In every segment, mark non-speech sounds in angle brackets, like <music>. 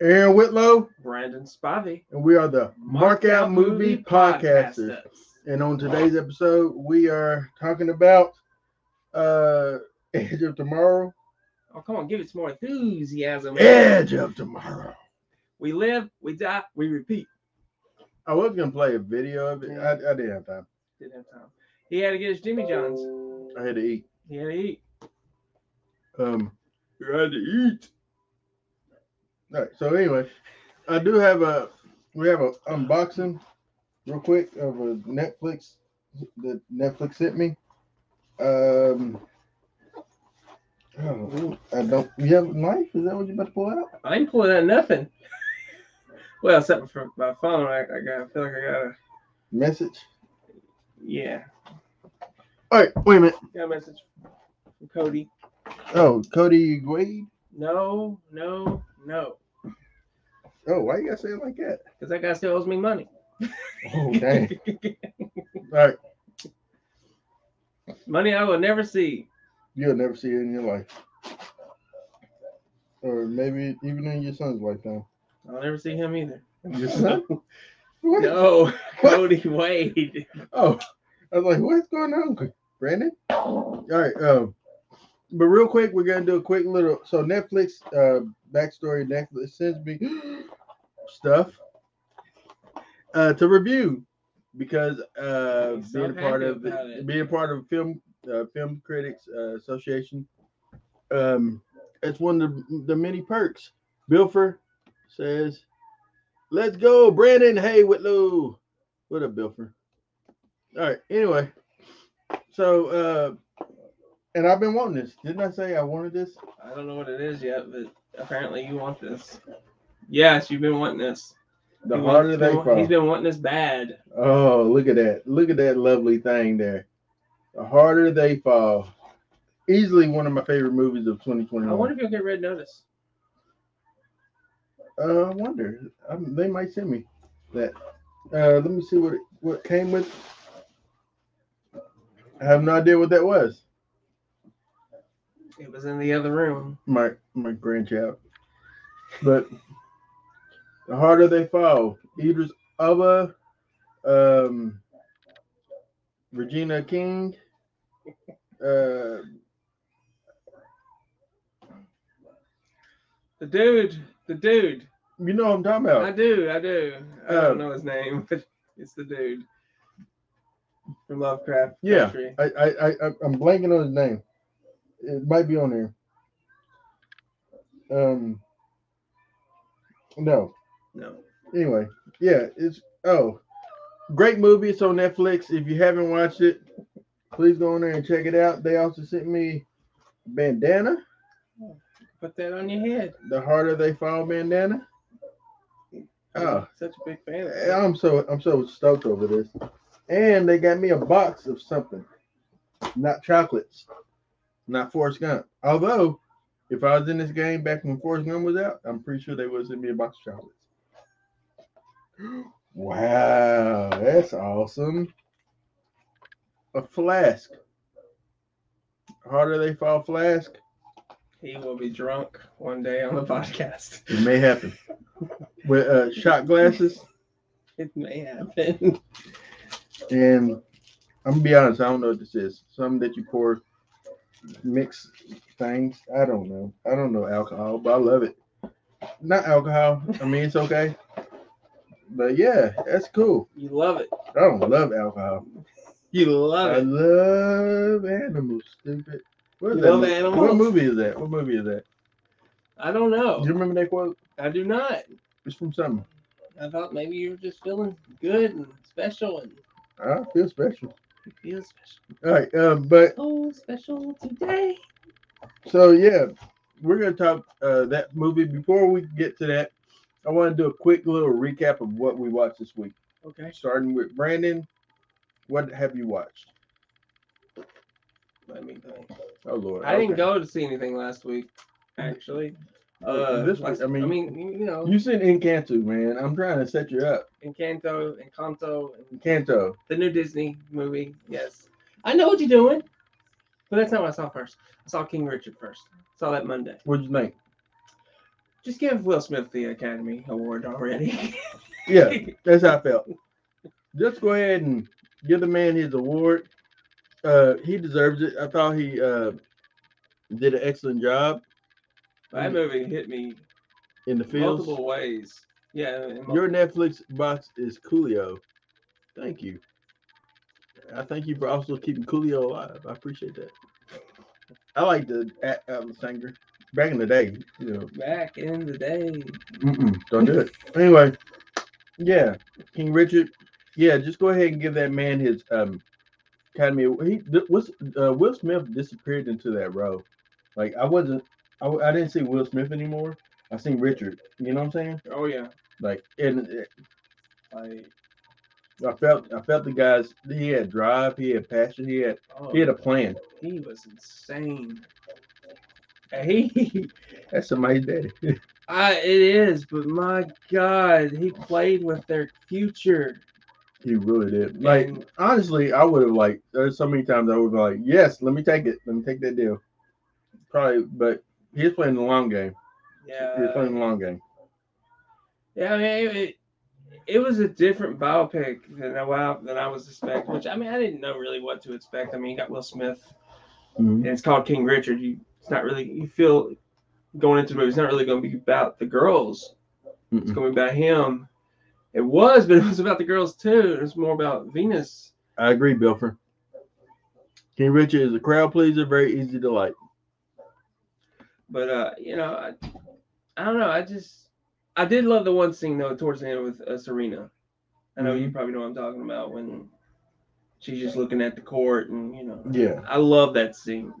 Aaron Whitlow, Brandon Spivey. and we are the Mark Out Movie Podcasters. And on today's episode, we are talking about uh Edge of Tomorrow. Oh, come on, give it some more enthusiasm. Edge of Tomorrow. We live, we die, we repeat. I was gonna play a video of it. I, I didn't have time. Didn't have time. He had to get his Jimmy John's. I had to eat. He had to eat. Um, you had to eat. All right. So anyway, I do have a we have a unboxing real quick of a Netflix that Netflix sent me. Um. Oh, I don't. You have a knife? Is that what you about to pull out? I ain't pulling out nothing. <laughs> well, except for my phone, I, I got. I feel like I got a. Message. Yeah, All right. Wait a minute. got a message from Cody. Oh, Cody Wade. No, no, no, Oh, why you gotta say it like that? because that guy still owes me money. Oh, <laughs> dang. All right. money I will never see. You'll never see it in your life. Or maybe even in your son's lifetime. I'll never see him either. Your son? What? No, <laughs> Cody Wade. Oh, I was like, what's going on, Brandon? All right. Um, but real quick, we're gonna do a quick little. So Netflix, uh, backstory. Netflix sends me <gasps> stuff uh, to review because uh, being a part of it. being a part of film uh, film critics uh, association. Um, it's one of the, the many perks. Bilfer says, "Let's go, Brandon. Hey, Whitlow. What up, Bilfer? All right. Anyway, so uh, and I've been wanting this. Didn't I say I wanted this? I don't know what it is yet, but apparently you want this. Yes, you've been wanting this. The He harder they fall. He's been wanting this bad. Oh, look at that! Look at that lovely thing there. The harder they fall. Easily one of my favorite movies of 2021. I wonder if you'll get red notice. Uh, I wonder. Um, they might send me that. Uh, let me see what it, what came with. I have no idea what that was. It was in the other room. My my grandchild. But the harder they fall. Idris Elba, um, Regina King, uh, The dude, the dude. you know what I'm talking about. I do, I do. I Oh. don't know his name, <laughs> but it's the dude from Lovecraft Yeah. Country. I, I, I- I'm blanking on his name. It might be on there. Um, no. No. Anyway, yeah, it's oh, great movie. It's on Netflix. If you haven't watched it, please go on there and check it out. They also sent me a bandana, Put that on your head. the harder they fall bandana. Oh, such a big fan. I'm so I'm so stoked over this. And they got me a box of something. Not chocolates. Not Forrest Gump. Although, if I was in this game back when Forrest Gump was out, I'm pretty sure they would send me a box of chocolates. <gasps> Wow, that's awesome. A flask. Harder they fall flask. He will be drunk one day on the podcast. <laughs> It may happen. With uh, shot glasses. It may happen. <laughs> And I'm gonna be honest, I don't know what this is. Something that you pour mix things. I don't know. I don't know alcohol, but I love it. Not alcohol. I mean it's okay. But yeah, that's cool. You love it. I don't love alcohol. You love I it. I love animals, stupid. What, You love mo- animals? what movie is that? What movie is that? I don't know. Do you remember that quote? I do not. It's from something. I thought maybe you were just feeling good and special and I feel special. You feel special. All right, um, but Oh, special today. So yeah, we're gonna talk uh, that movie. Before we get to that, I want to do a quick little recap of what we watched this week. Okay. Starting with Brandon, what have you watched? Let me think. Oh Lord, I didn't go to see anything last week, actually. Uh, this week, I mean, I mean, you know, you said Encanto, man. I'm trying to set you up. Encanto, Encanto, Encanto. the new Disney movie. Yes, I know what you're doing. But that's not what I saw first. I saw King Richard first. Saw that Monday. What'd you think? just give Will Smith the Academy Award already. <laughs> Yeah, that's how I felt. <laughs> Just go ahead and give the man his award. Uh, he deserves it. I thought he uh, did an excellent job that movie hit me in the fields. multiple ways. Yeah, in mul- Your Netflix box is Coolio. Thank you. I thank you for also keeping Coolio alive. I appreciate that. I like the Atlas singer back in the day. You know, back in the day. Mm-mm, don't do it. Anyway, yeah, King Richard. Yeah, just go ahead and give that man his um Academy. He what's uh, Will Smith disappeared into that role. Like I wasn't, I, I didn't see Will Smith anymore. I seen Richard. You know what I'm saying? Oh yeah. Like, and it, Like I felt, I felt the guys. He had drive. He had passion. He had, oh, he had a oh. plan. he was insane. <laughs> He That's somebody's daddy. <laughs> I it is, but my God, he played with their future. he really did. Like And- honestly, I would have like. There's so many times I would be like, yes, let me take it. Let me take that deal. Probably, but he's playing the long game. Yeah, he's playing the long game. yeah. I mean, it, it, was a different biopic than I than I was expecting. Which I mean, I didn't know really what to expect. I mean, you got Will Smith, mm-hmm. and it's called King Richard. You, it's not really. You feel going into the movie, it's not really going to be about the girls. It's Mm-mm. going to be about him. It was, but it was about the girls too. It was more about Venus. I agree, Bilfer. King Richard is a crowd pleaser, very easy to like. But uh, you know, I, I don't know. I just I did love the one scene though towards the end with uh, Serena. I know you probably know what I'm talking about when she's just looking at the court and you know. Yeah. I love that scene.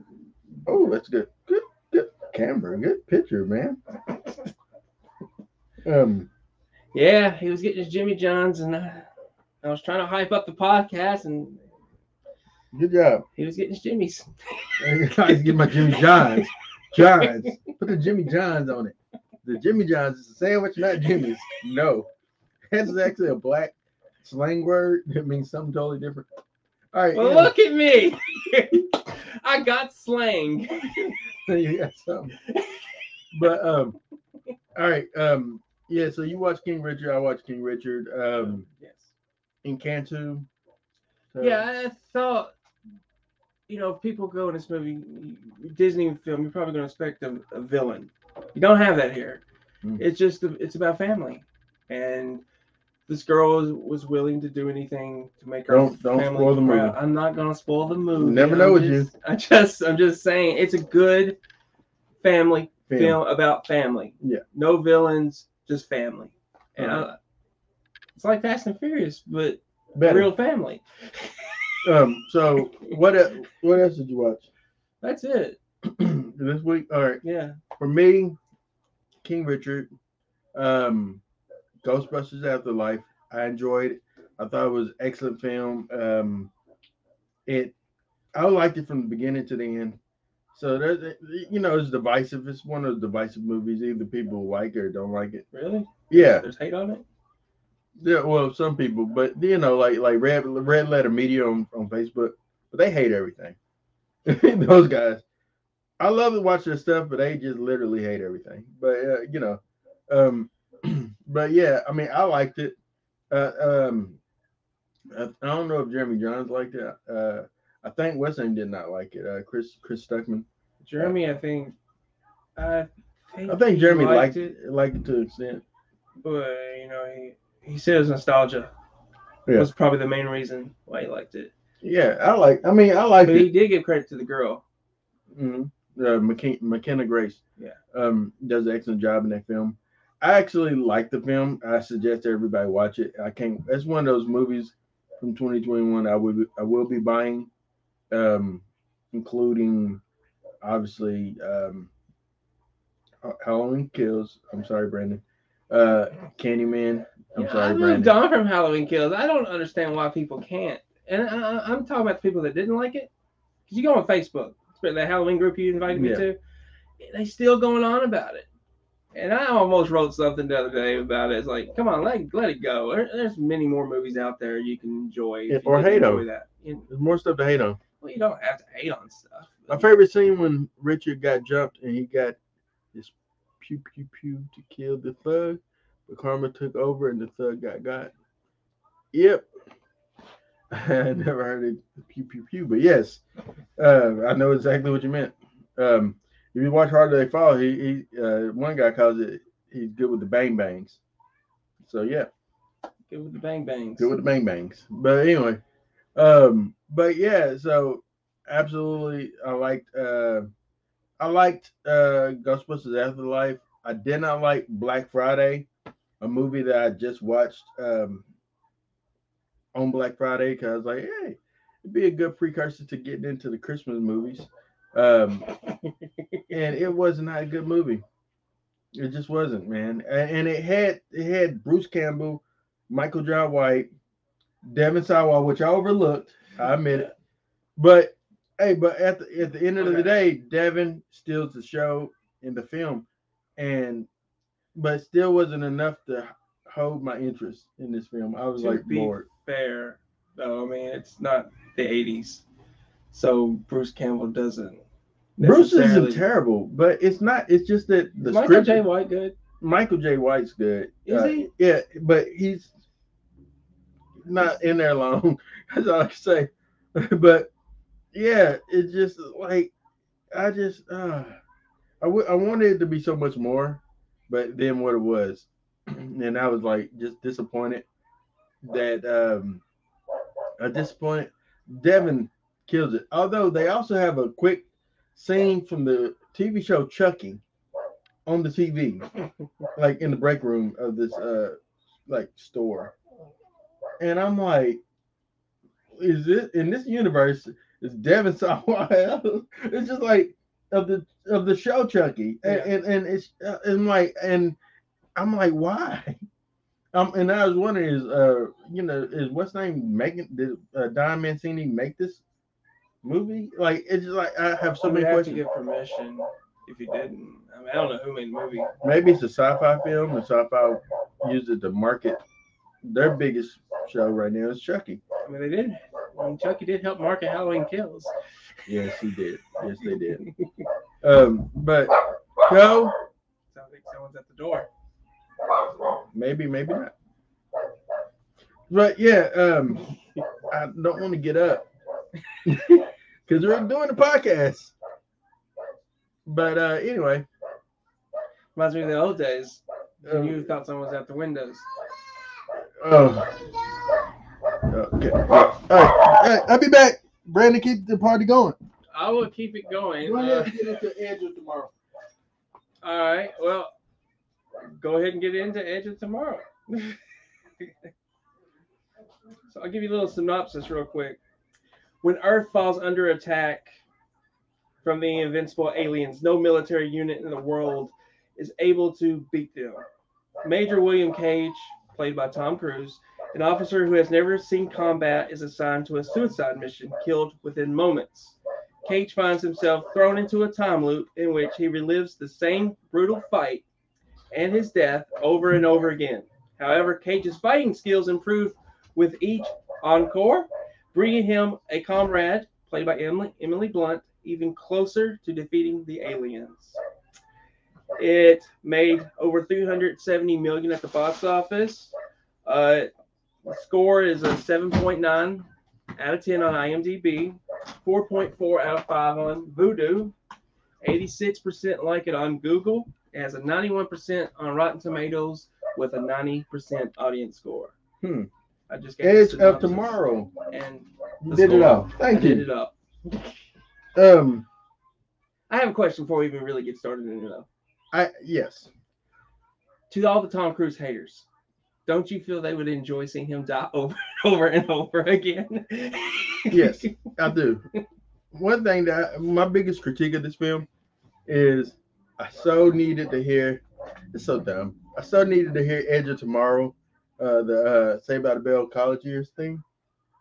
Oh, that's good. Good, good camera. Good picture, man. <laughs> Um, Yeah, he was getting his Jimmy Johns and uh, I was trying to hype up the podcast and good job. he was getting his Jimmys. <laughs> I get my Jimmy Johns. Johns. Put the Jimmy Johns on it. The Jimmy Johns is a sandwich, not Jimmy's. No. That's actually a black slang word. that means something totally different. All right. Well, yeah. look at me. <laughs> I got slang. <laughs> you got something. But um, all right. Um, yeah. So you watch King Richard. I watch King Richard. Um, yes. Encanto. So- Yeah, I thought, you know, if people go in this movie, Disney film, you're probably going to expect a, a villain. You don't have that here. Mm. It's just it's about family, and this girl was, was willing to do anything to make her Don't- don't family spoil the proud. movie. I'm not going to spoil the movie. never I'm know with just, I just I'm just saying it's a good family Film. film about family. Yeah. No villains, just family. And Alright. I, it's like Fast and Furious, but Better. real family. <laughs> Um. So what? e- What else did you watch That's it. <clears throat> this week? All right. Yeah. For me, King Richard, um, Ghostbusters Afterlife. I enjoyed it. I thought it was excellent film. Um, it, I liked it from the beginning to the end. So there's, you know, it's divisive. It's one of those divisive movies. Either people like it or don't like it. Really? Yeah, There's hate on it? Yeah. Well, some people, but you know, like like Red Red Letter Media on, on Facebook, but they hate everything. <laughs> those guys. I love to watch their stuff, but they just literally hate everything. But uh, you know, um, <clears throat> but yeah, I mean, I liked it. Uh, um, I, I don't know if Jeremy Jahns liked it. Uh, I think Weston did not like it. Uh, Chris Chris Stuckman. Jeremy, I think. I think, I think Jeremy liked, it, it, liked it to an extent. but you know, he he said says nostalgia Yeah. was probably the main reason why he liked it. Yeah, I like. I mean, I like But it. he did give credit to the girl. hmm Uh, McKen- McKenna Grace. Yeah. Um, does an excellent job in that film. I actually like the film. I suggest everybody watch it. I can't. It's one of those movies from 2021. I will. Be, I will be buying, um, including obviously um, Halloween Kills. I'm sorry, Brandon. Uh, Candyman. I'm Yeah, sorry, I Brandon. moved on from Halloween Kills. I don't understand why people can't. And I, I- I'm talking about the people that didn't like it. Because you go on Facebook, especially the Halloween group you invited me Yeah. to, they still going on about it. And I almost wrote something the other day about it. It's like, come on, let, let it go. There- there's many more movies out there you can enjoy. if or hate 'em. that. There's more stuff to hate on. well, you don't have to hate on stuff. My favorite scene when Richard got jumped and he got his pew pew pew to kill the thug, but karma took over and the thug got got. Yep. <laughs> I never heard it pew pew pew, but yes, uh, I know exactly what you meant. Um, if you watch Hard They Fall, he, he uh, one guy calls it he's good with the bang bangs. So yeah, Good with the bang bangs. good with the bang bangs. But anyway, um, but yeah, so absolutely, I liked uh, I liked uh, Ghostbusters Afterlife. I did not like Black Friday, a movie that I just watched um, on Black Friday because I was like, hey, it'd be a good precursor to getting into the Christmas movies. Um, <laughs> and it was not a good movie. It just wasn't, man. And it had it had Bruce Campbell, Michael Jai White, Devon Sawa, which I overlooked. I admit it. But hey, but at the at the end of the day, Devon steals the show in the film, and but still wasn't enough to hold my interest in this film. I was To like be bored. Fair, though. I mean, it's not the '80s, so Bruce Campbell doesn't. Bruce isn't terrible, but it's not. It's just that the Michael script. Jai White good? Michael Jai White's good. Is Uh, he? Yeah, but he's not in there long. <laughs> That's all I can say. <laughs> but yeah, it's just like I just uh I w- I wanted it to be so much more, but then what it was, <clears throat> and I was like just disappointed that um I disappointed. Devon kills it. Although they also have a quick scene from the TV show Chucky on the TV <laughs> like in the break room of this uh like store. And I'm like, is it in this universe is Devon Sawa? <laughs> it's just like of the of the show Chucky. And Yeah. and, and it's uh, and like and I'm like, why? <laughs> Um, and I was wondering, is uh, you know, is what's name making did uh, Don Mancini make this movie? Like, it's just like I have so I many have to questions. get permission if he didn't. I mean, I don't know who made the movie. Maybe it's a sci-fi film, and sci-fi used it to market their biggest show right now is Chucky. I mean, they did. I mean, Chucky did help market Halloween Kills. Yes, he did. Yes, they did. <laughs> Um, but Joe, Sounds like someone's at the door. maybe, maybe not. But yeah, um, I don't want to get up <laughs> because we're doing the podcast. But uh, anyway, Reminds me of the old days. When um, you thought someone was at the windows. Oh, okay. All right. All right, I'll be back. Brandon, keep the party going. I will keep it going. Go Uh, ahead and get into Edge of tomorrow. all right. Well, go ahead and get into Edge of Tomorrow. <laughs> so I'll give you a little synopsis real quick. When Earth falls under attack from the invincible aliens, no military unit in the world is able to beat them. Major William Cage, played by Tom Cruise, an officer who has never seen combat, is assigned to a suicide mission, killed within moments. Cage finds himself thrown into a time loop in which he relives the same brutal fight and his death over and over again. However, Cage's fighting skills improve with each encore, bringing him a comrade, played by Emily, Emily Blunt, even closer to defeating the aliens. It made over 370 million at the box office. Uh, score is a 7.9 out of 10 on IMDb, 4.4 out of 5 on Vudu, 86% like it on Google. It has a 91% on Rotten Tomatoes with a 90% audience score. Hmm. I just Edge of tomorrow. And You did it score. all. I Thank did it up. Um, I have a question before we even really get started in it though. I yes. To all the Tom Cruise haters, don't you feel they would enjoy seeing him die <laughs> over and over and over again? Yes. <laughs> I do. One thing that I, my biggest critique of this film is I so needed to hear. It's so dumb. I so needed to hear Edge of Tomorrow, uh, the uh, Saved By the Bell college years thing.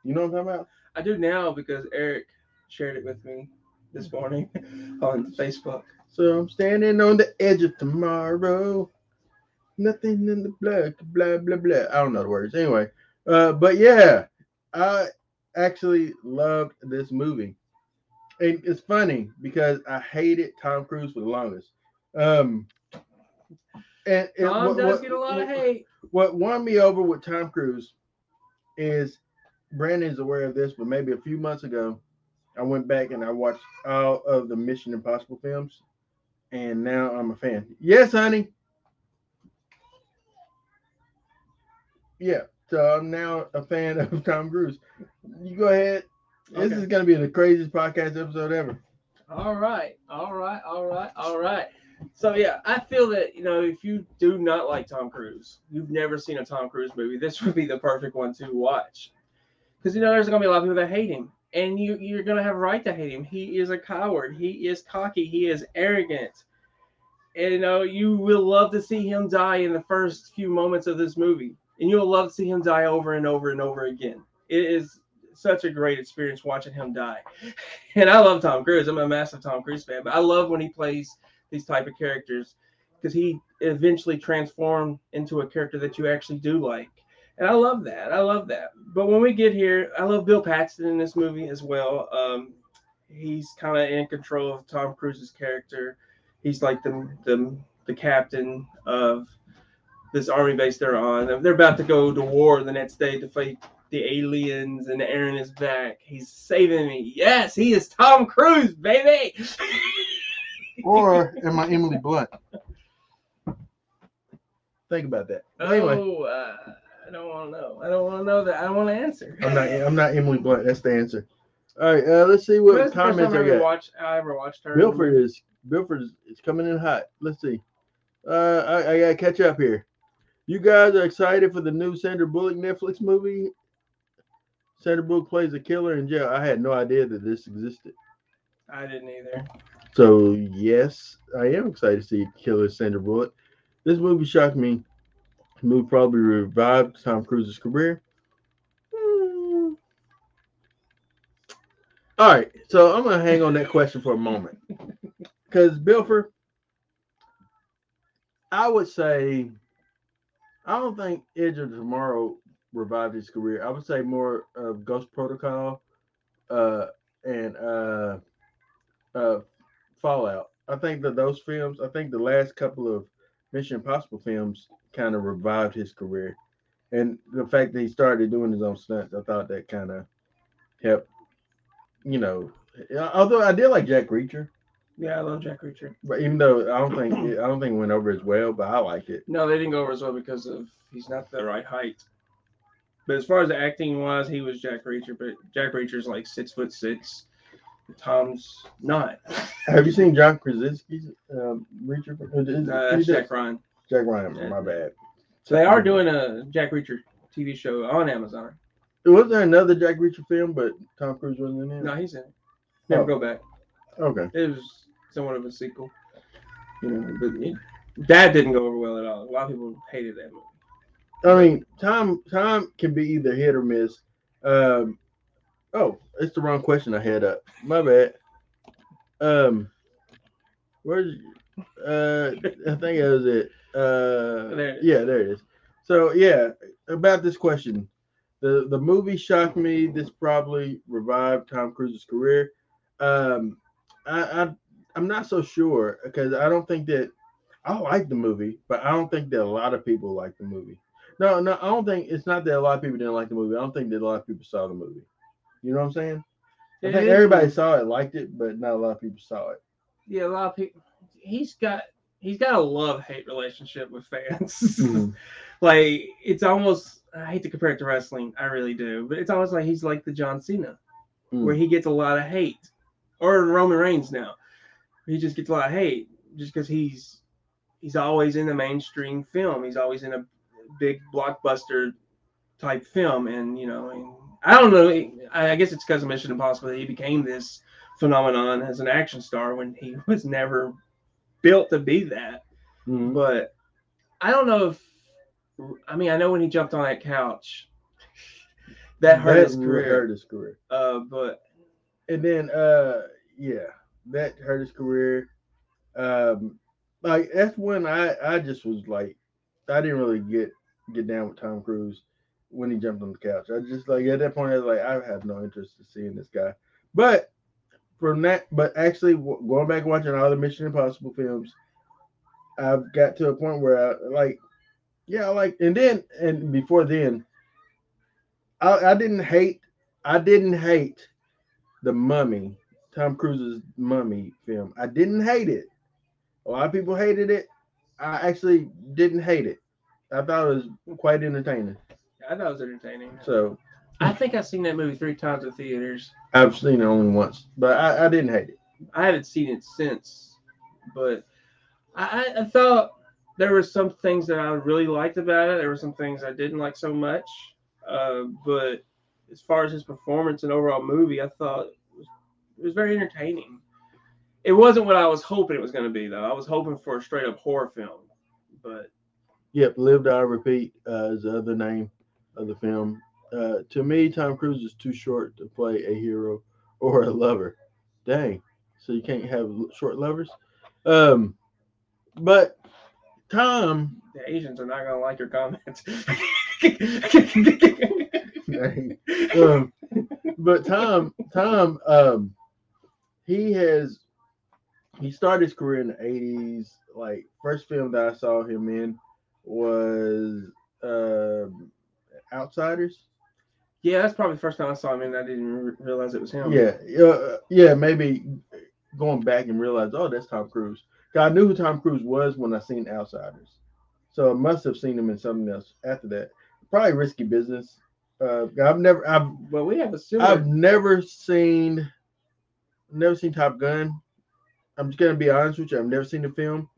You know what I'm talking about? I do now because Eric shared it with me this morning <laughs> on Facebook. So I'm standing on the edge of tomorrow. Nothing in the blood, blah blah blah. I don't know the words. Anyway, uh, but yeah, I actually loved this movie. And it's funny because I hated Tom Cruise for the longest. Um, And, and Tom what, does what- get a lot of hate. What won me over with Tom Cruise is Brandon's aware of this, but maybe a few months ago, I went back and I watched all of the Mission Impossible films, and now I'm a fan. Yes, honey. Yeah, so I'm now a fan of <laughs> Tom Cruise. You go ahead. This Okay. is gonna be the craziest podcast episode ever. All right, all right, all right, all right. So yeah, I feel that you know if you do not like Tom Cruise, you've never seen a Tom Cruise movie, this would be the perfect one to watch. Because you know there's gonna be a lot of people that hate him, and you you're gonna have a right to hate him. He is a coward. He is cocky. He is arrogant. And you know you will love to see him die in the first few moments of this movie, and you'll love to see him die over and over and over again. It is such a great experience watching him die. <laughs> And I love Tom Cruise. I'm a massive Tom Cruise fan, but I love when he plays these type of characters because he eventually transformed into a character that you actually do like. And I love that. I love that. But when we get here, I love Bill Paxton in this movie as well. Um, he's kind of in control of Tom Cruise's character. He's like the the the captain of this army base they're on. They're about to go to war the next day to fight the aliens, and Aaron is back. He's saving me. Yes, he is Tom Cruise, baby. <laughs> Or am I Emily Blunt? Think about that. Anyway. Oh, uh, I don't want to know. I don't want to know that. I don't want to answer. I'm not. I'm not Emily Blunt. That's the answer. All right. Uh, let's see what That's comments time I got. watched. I ever watched her. Bilford is Bilford is, is coming in hot. Let's see. Uh, I, I gotta catch up here. You guys are excited for the new Sandra Bullock Netflix movie. Sandra Bullock plays a killer in jail. I had no idea that this existed. I didn't either. So yes, I am excited to see Killer Sandra Bullock. This movie shocked me. The movie probably revived Tom Cruise's career. Hmm. All right, so I'm gonna hang on that question for a moment, <laughs> because Bilfer, I would say, I don't think Edge of Tomorrow revived his career. I would say more of Ghost Protocol, uh, and uh, uh, Fallout. I think that those films, I think the last couple of Mission Impossible films kind of revived his career. And the fact that he started doing his own stunts, I thought that kind of helped, you know. Although I did like Jack Reacher, Yeah, I love Jack Reacher. but even though I don't think it, I don't think it went over as well, but I liked it. No, they didn't go over as well because of he's not the right height. But as far as the acting wise, he was Jack Reacher. But Jack Reacher's like six foot six. Tom's not. Have you seen John Krasinski's um, Reacher? Uh, who's that's that? Jack Ryan. Jack Ryan. My bad. So they are doing a Jack Reacher TV show on Amazon. Was there another Jack Reacher film, but Tom Cruise wasn't in it? No, he's in it. Never Oh. go back. Okay. It was somewhat of a sequel. You know, but that didn't go over well at all. A lot of people hated that movie. I mean, Tom Tom can be either hit or miss. Um, oh, it's the wrong question I had up. My bad. Um, where's uh? I think it was it. Uh, There yeah, there it is. So yeah, about this question, the the movie shocked me. This probably revived Tom Cruise's career. Um, I, I I'm not so sure because I don't think that I like the movie, but I don't think that a lot of people like the movie. No, no, I don't think it's not that a lot of people didn't like the movie. I don't think that a lot of people saw the movie. You know what I'm saying? I It think is- everybody saw it, liked it, but not a lot of people saw it. Yeah, a lot of people. He's got he's got a love hate relationship with fans. Mhm. <laughs> like it's almost I hate to compare it to wrestling, I really do, but it's almost like he's like the John Cena, Mm. where he gets a lot of hate, or Roman Reigns now. He just gets a lot of hate just because he's he's always in the mainstream film. He's always in a big blockbuster type film, and you know, and I don't know. I guess it's because of Mission Impossible that he became this phenomenon as an action star when he was never built to be that. Mhm. But I don't know if I mean I know when he jumped on that couch, <laughs> that hurt his career. Hurt his career. Uh, but And then, uh, yeah, that hurt his career. Um, like that's when I I just was like, I didn't really get get down with Tom Cruise when he jumped on the couch. I just like at that point I was like, I have no interest in seeing this guy. But from that, but actually going back watching all the Mission Impossible films, I've got to a point where I like, yeah, I like, and then and before then, I, I didn't hate, I didn't hate the Mummy, Tom Cruise's Mummy film. I didn't hate it. A lot of people hated it. I actually didn't hate it. I thought it was quite entertaining. I thought it was entertaining. So I think I've seen that movie three times in theaters. I've seen it only once, but I, I didn't hate it. I haven't seen it since, but I, I thought there were some things that I really liked about it. There were some things I didn't like so much. Uh, but as far as his performance and overall movie, I thought it was, it was very entertaining. It wasn't what I was hoping it was going to be, though. I was hoping for a straight up horror film, but Yep, Live Die Repeat uh, is the other name of the film. Uh, to me, Tom Cruise is too short to play a hero or a lover. Dang, so you can't have short lovers. Um, but Tom, the Asians are not going to like your comments. <laughs> um, but Tom, Tom, um, he has he started his career in the '80s. Like first film that I saw him in was um Outsiders. yeah, that's probably the first time I saw him, and I didn't re- realize it was him. Yeah, uh, yeah, maybe going back and realize, oh, that's Tom Cruise. I knew who Tom Cruise was when I seen Outsiders, so I must have seen him in something else after that. Probably Risky Business. Uh, I've never, I've, But we have a similar. I've never seen, never seen Top Gun. I'm just gonna be honest with you. I've never seen the film.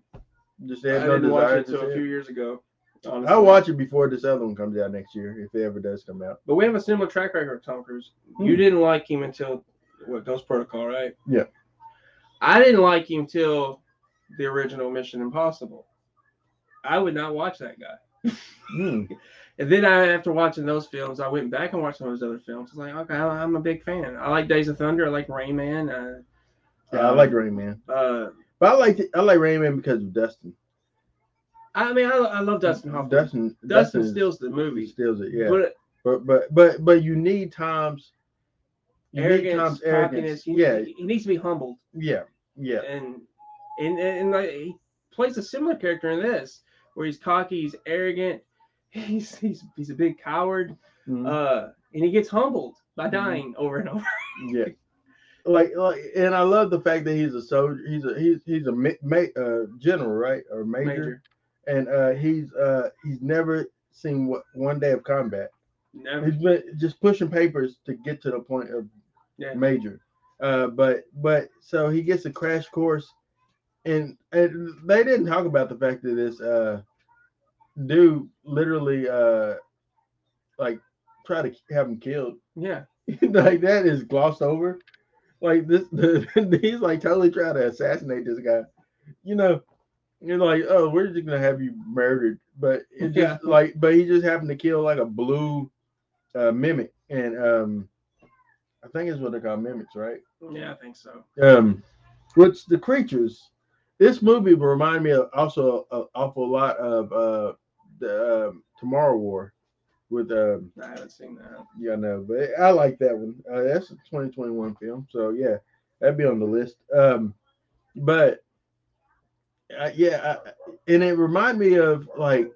Just I didn't watch it until a few years ago. Honestly. I'll watch it before this other one comes out next year, if it ever does come out. But we have a similar track record with Tom Cruise. Hmm. You didn't like him until what Ghost Protocol, right? Yeah. I didn't like him till the original Mission Impossible. I would not watch that guy. Hmm. <laughs> And then I, after watching those films, I went back and watched some of his other films. I was like, okay, I- I'm a big fan. I like Days of Thunder. I like Rain Man. Uh, Yeah, I um, like Rain Man, Uh, but I like I like Rain Man because of Dustin. I mean, I, I love Dustin Hoffman. Dustin, Dustin is- steals the movie. steals it. Yeah, But but but but but you need Tom's you need arrogance, Tom's cockiness. arrogance. He, Yeah, he needs to be humbled. yeah, yeah. and and and like, he plays a similar character in this, where he's cocky, he's arrogant, <laughs> he's he's he's a big coward, Mhm. uh, and he gets humbled by Mhm. dying over and over. <laughs> yeah. Like, like, and I love the fact that he's a soldier. He's a he's he's a ma- ma- uh, general, right, or major, Major, and uh, he's uh he's never seen what one day of combat. never, He's been just pushing papers to get to the point of yeah, major. Uh, but but so he gets a crash course, and and they didn't talk about the fact that this uh dude literally uh like try to have him killed. yeah, <laughs> like that is glossed over. Like this, the, <laughs> he's like totally trying to assassinate this guy. You know, you're like, oh, we're just gonna have you murdered, but it Yeah. just like, but he just happened to kill like a blue uh, mimic, and um, I think it's what they call mimics, right? yeah, I think so. Um, which the creatures. This movie will remind me of also an awful lot of uh the um, Tomorrow War with um I haven't seen that. yeah, no, but I like that one. Uh, that's a 2021 film, so yeah, that'd be on the list. Um, but uh, yeah, I, and it remind me of like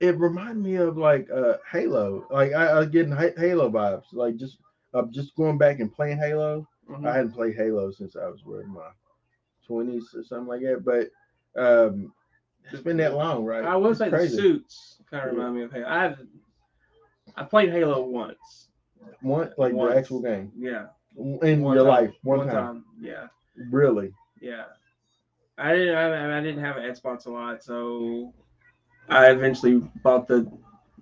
it remind me of like uh Halo. Like I, I was getting Ha- Halo vibes. Like just uh, just going back and playing Halo. Mhm. I hadn't played Halo since I was in my 20s or something like that. But um, it's been that long, right? I will It's say the suits kind of remind me of Halo. I've I played Halo once. One like Once. the actual game Yeah, in one your time. life, one, time. Yeah, Really. yeah. I didn't. I, I didn't have an Xbox a lot, so I eventually bought the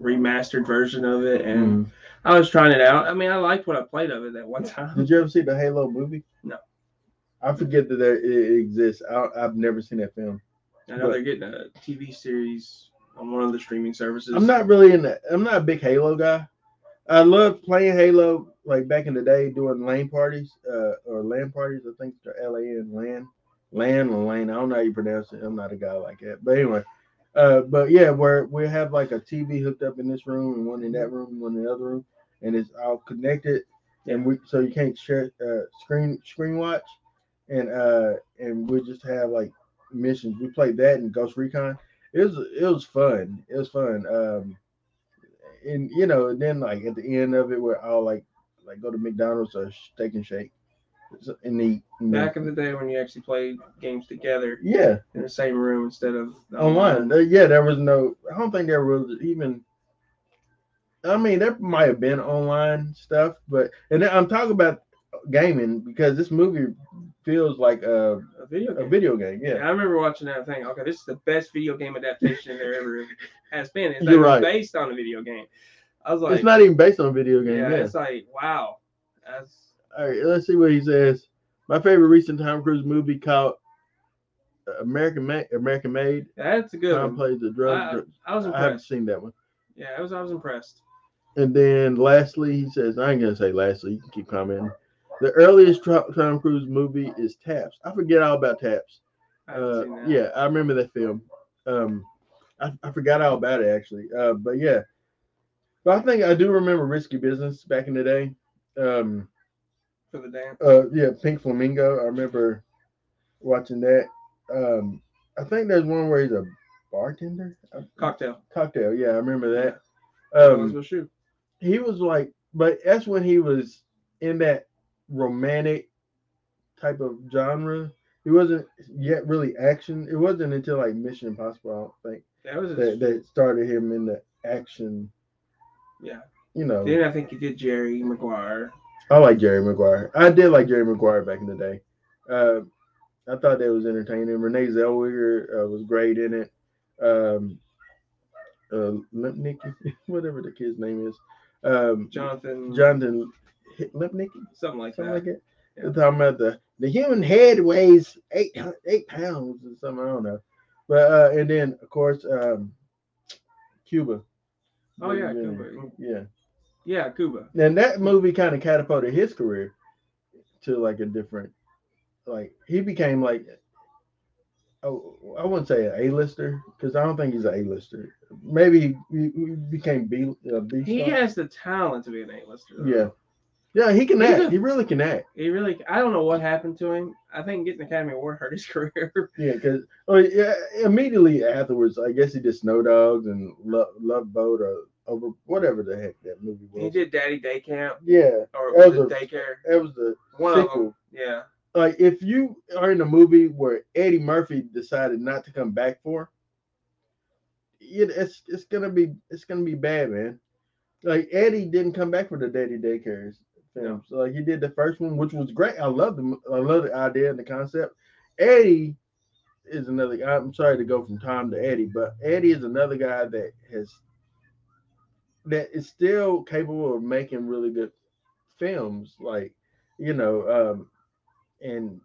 remastered version of it, and Mhm. I was trying it out. I mean, I liked what I played of it that one time. Did you ever see the Halo movie? No. I forget that there, it exists. I, I've never seen that film. I know they're getting a TV series on one of the streaming services. I'm not really in that. I'm not a big Halo guy. I love playing Halo like back in the day doing LAN parties uh, or LAN parties. I think they're L A N LAN, LAN or LAN. I don't know how you pronounce it. I'm not a guy like that. But anyway, uh, but yeah, where we have like a TV hooked up in this room and one in that room, and one in the other room, and it's all connected. And we so you can't share uh, screen screen watch, and uh, and we just have like missions. We played that in Ghost Recon. It was it was fun. It was fun. Um, and you know, and then like at the end of it, we're all like like go to McDonald's or Steak and Shake eat. and then- Back in the day when you actually played games together yeah, in the same room instead of online. There- yeah, there was no. I don't think there was even. I mean, there might have been online stuff, but and I'm talking about gaming because this movie feels like a, A video a game. video game. Yeah, Yeah, I remember watching that thing. Okay, this is the best video game adaptation there ever has been. It's You're right. based on a video game. I was like, it's not even based on a video game. yeah, Yeah. it's like wow. That's All right, let's see what he says. My favorite recent Tom Cruise movie called American Made. American Made. that's a good Tom one. plays the drug. I, drug- I was I haven't impressed. seen that one. Yeah, I was I was impressed. And then lastly, he says, I ain't gonna say lastly, you can keep commenting. The earliest Tom Cruise movie is Taps. I forget all about Taps. I Uh, yeah, I remember that film. Um, I, I forgot all about it actually. Uh, but yeah, but I think I do remember Risky Business back in the day. Um, for the dance. uh, yeah, Pink Flamingo. I remember watching that. Um, I think there's one where he's a bartender. Cocktail. cocktail. Yeah, I remember that. Um, shoe. he was like, but that's when he was in that romantic type of genre. He wasn't yet really action. It wasn't until like Mission Impossible, I don't think, That was that, that started him in the action. yeah. You know, Then I think he did Jerry Maguire. I like Jerry Maguire. I did like Jerry Maguire back in the day. Uh, I thought that was entertaining. Renee Zellweger uh, was great in it. Um, uh, <laughs> whatever the kid's name is. Um, Jonathan. Jonathan Lipnicki. Something like something that. like that. Yeah. They're talking about the the human head weighs eight eight pounds or something. I don't know, but uh, and then of course um, Cuba. Oh Yeah, Cuba. Yeah, Yeah, Cuba. and that movie kind of catapulted his career to like a different, like he became like. Oh, I wouldn't say an A-lister because I don't think he's an A-lister. Maybe he, he became B. Uh, B He has the talent to be an A-lister. though. Yeah, yeah, he can act. a- he really can act. He really. I don't know what happened to him. I think getting the Academy Award hurt his <laughs> career. Yeah, because oh yeah, immediately afterwards, I guess he did Snow Dogs and Love, Love Boat or over whatever the heck that movie was. he did Daddy Day Camp Yeah, or was it Daycare? that was the One of them. Yeah. Like if you are in a movie where Eddie Murphy decided not to come back for, it, it's it's gonna be it's gonna be bad, man. Like Eddie didn't come back for the Daddy Daycares films. So, like he did the first one, which was great. I love the I love the idea and the concept. Eddie is another. I'm sorry to go from Tom to Eddie, but Eddie is another guy that has that is still capable of making really good films. Like you know, um, and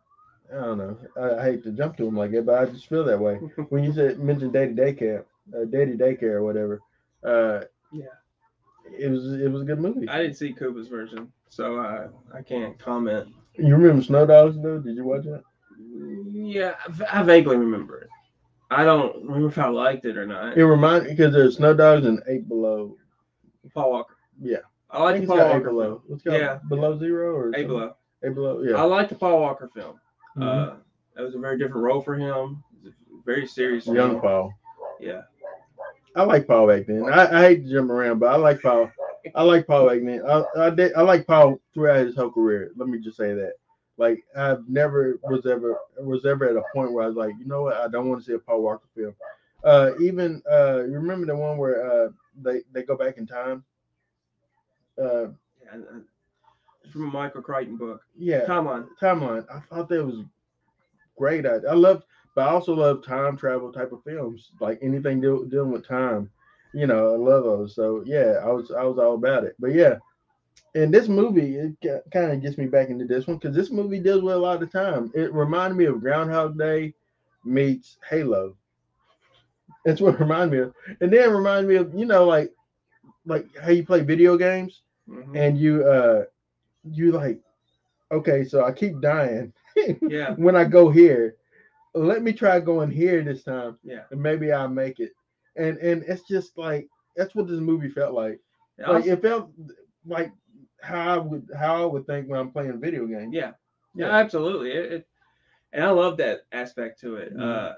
I don't know. I, I hate to jump to him like that, but I just feel that way <laughs> when you said mentioned Daddy Day Camp, uh, Daddy Daycare or whatever. Uh, Yeah. it was it was a good movie. I didn't see Cuba's version, so I I can't comment. you remember Snow Dogs though? Did you watch it? Yeah, I vaguely remember it. I don't remember if I liked it or not. It reminded because there's Snow Dogs and Eight Below. Paul Walker. Yeah. I I like think the Paul Walker Below. film. It called? Yeah. Below Zero or something? Below. Eight Below. Yeah. I like the Paul Walker film. Mhm. Uh, that was a very different role for him. It was a very serious. Young film. Paul. Yeah. I like Paul back then. I, I hate to jump around, but I like Paul. I like Paul back then. I, I did. I like Paul throughout his whole career. Let me just say that. Like I've never was ever was ever at a point where I was like, you know what, I don't want to see a Paul Walker film. Uh, even uh, you remember the one where uh, they they go back in time. Uh, Yeah, From a Michael Crichton book. yeah, Timeline. timeline. I thought that was great. I, I love, but I also love time travel type of films, like anything deal, dealing with time. You know, I love those. So yeah, I was I was all about it. But yeah, and this movie it kind of gets me back into this one because this movie deals with a lot of time. It reminded me of Groundhog Day meets Halo. That's what it reminded me of, and then it reminded me of you know like like how you play video games Mhm. and you uh you like okay so i keep dying <laughs> Yeah. when i go here let me try going here this time Yeah. and maybe i'll make it and and it's just like that's what this movie felt like Yeah, like also- it felt like how i would how i would think when i'm playing video games yeah. Yeah, Yeah. absolutely. It, it and I love that aspect to it. Mhm. Uh,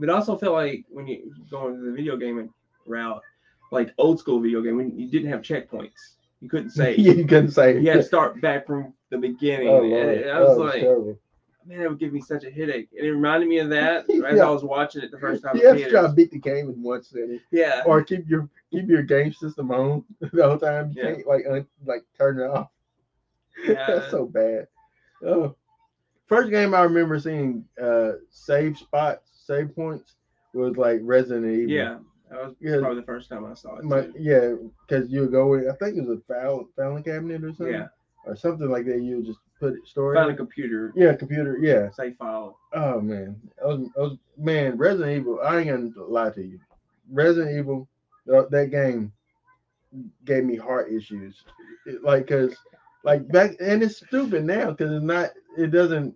but I also felt like when you go into the video gaming route, like old school video game, when you didn't have checkpoints, you couldn't <laughs> say yeah, you couldn't say. you had to start back from the beginning. Oh, and, I was Oh, like, terrible. man, that would give me such a headache. And it reminded me of that <laughs> as Yeah. I was watching it the first time. you have in to try to beat the game in one sitting, Yeah. or keep your keep your game system on <laughs> the whole time. You Yeah. can't like un, like turn it off. Yeah. That's so bad. Oh, first game I remember seeing uh save spots, save points was like Resident Evil. Yeah. That was Yeah. probably the first time I saw it. My, yeah, because you would go in. I think it was a file, filing cabinet or something. Yeah. Or something like that. You just put it store. Found it. a computer, Yeah, computer. Yeah. save file. Oh man, I was, I was man. Resident Evil. I ain't gonna lie to you. Resident Evil, uh, that game gave me heart issues. It- like, cause like back, and it's stupid now because it's not. It doesn't.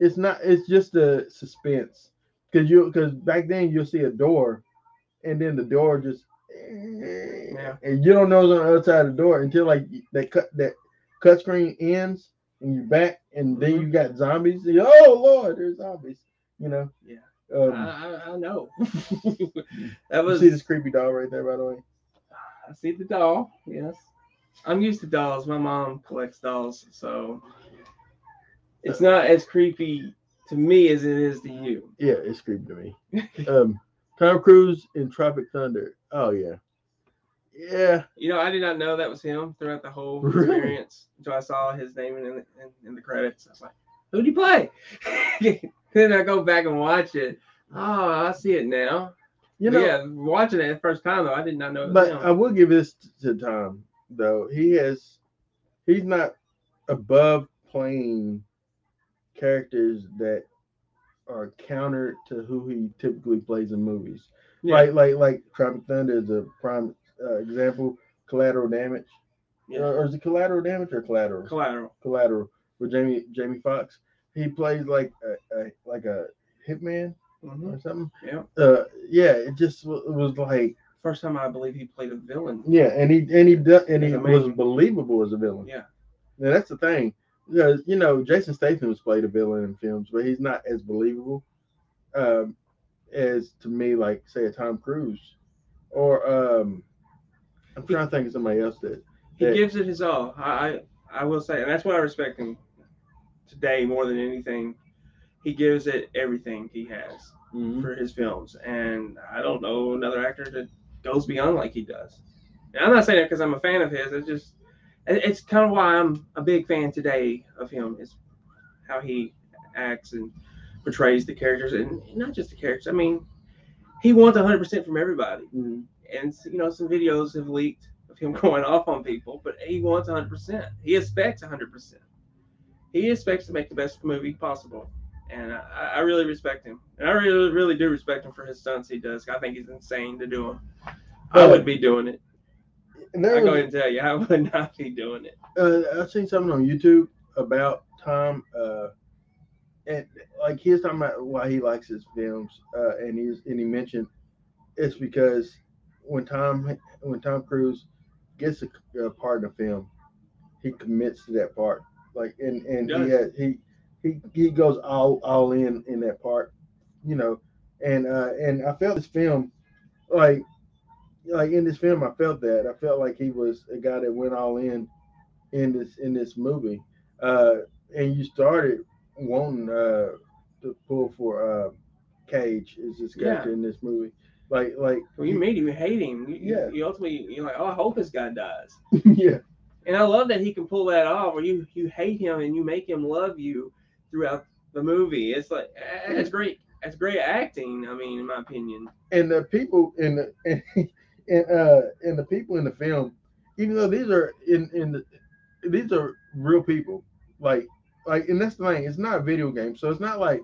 It's not. It's just a suspense. Cause you, cause back then you'll see a door, and then the door just. Yeah. And you don't know what's on the other side of the door until like that cut that cut screen ends and you're back, and then you got zombies. oh Lord, there's zombies. You know. Yeah. Um, I, I, I know. <laughs> that was. see this creepy doll right there, by the way. I see the doll. Yes. I'm used to dolls. My mom collects dolls, so it's not as creepy to me as it is to you. Yeah, it's creepy to me. um, Tom Cruise in Tropic Thunder. Oh yeah, yeah. You know, I did not know that was him throughout the whole Really? experience until I saw his name in, in, in the credits. I was like, who'd he play? <laughs> then I go back and watch it. Oh, I see it now. You know, yeah, watching it the first time though, I did not know. It was but him. I will give this to Tom though. He has, he's not above playing characters that are counter to who he typically plays in movies. Yeah. Like like like Tropic Thunder is a prime uh, example. Collateral Damage, Yeah. or, or is it Collateral Damage or Collateral? Collateral. Collateral with Jamie Jamie Foxx. He plays like a, a like a hitman hmm or something. Yeah. Uh, yeah, it just it was like First time I believe he played a villain. yeah, and he and he and he was believable as a villain. Yeah. and that's the thing. Because you know Jason Statham has played a villain in films, but he's not as believable um, as to me, like say a Tom Cruise or um, I'm trying to think of somebody else that He gives it his all. I, I I will say, and that's why I respect him today more than anything. He gives it everything he has for his films, and I don't know another actor that goes beyond like he does. And I'm not saying that because I'm a fan of his. It's just it's kind of why I'm a big fan today of him. Is how he acts and portrays the characters, and not just the characters. I mean, he wants 100 percent from everybody Mhm. and you know some videos have leaked of him <laughs> going off on people, but he wants 100%. He expects 100%. He expects to make the best movie possible, and I, I really respect him. And I really, really do respect him for his stunts he does. I think he's insane to do them. I would be doing it. And I there go was, ahead and tell you, I would <laughs> not be doing it. uh, I've seen something on YouTube about Tom, uh, and like he was talking about why he likes his films, uh, and he's and he mentioned it's because when Tom when Tom Cruise gets a, a part in a film, he commits to that part, like and and he Does. has, he he he goes all all in in that part, you know, and uh, and I felt this film like like in this film I felt that I felt like he was a guy that went all in in this in this movie. Uh, and you started wanting uh, to pull for uh, Cage is this character in this movie. Like like you meet him, you hate him. You, Yeah. you ultimately, you're like, oh, I hope this guy dies. <laughs> yeah And I love that he can pull that off, where you you hate him and you make him love you throughout the movie. It's like eh, it's great. It's great acting. I mean, in my opinion. and the people in the <laughs> and, and uh and the people in the film, even though these are in in the these are real people, like like and that's the thing, it's not a video game, so it's not like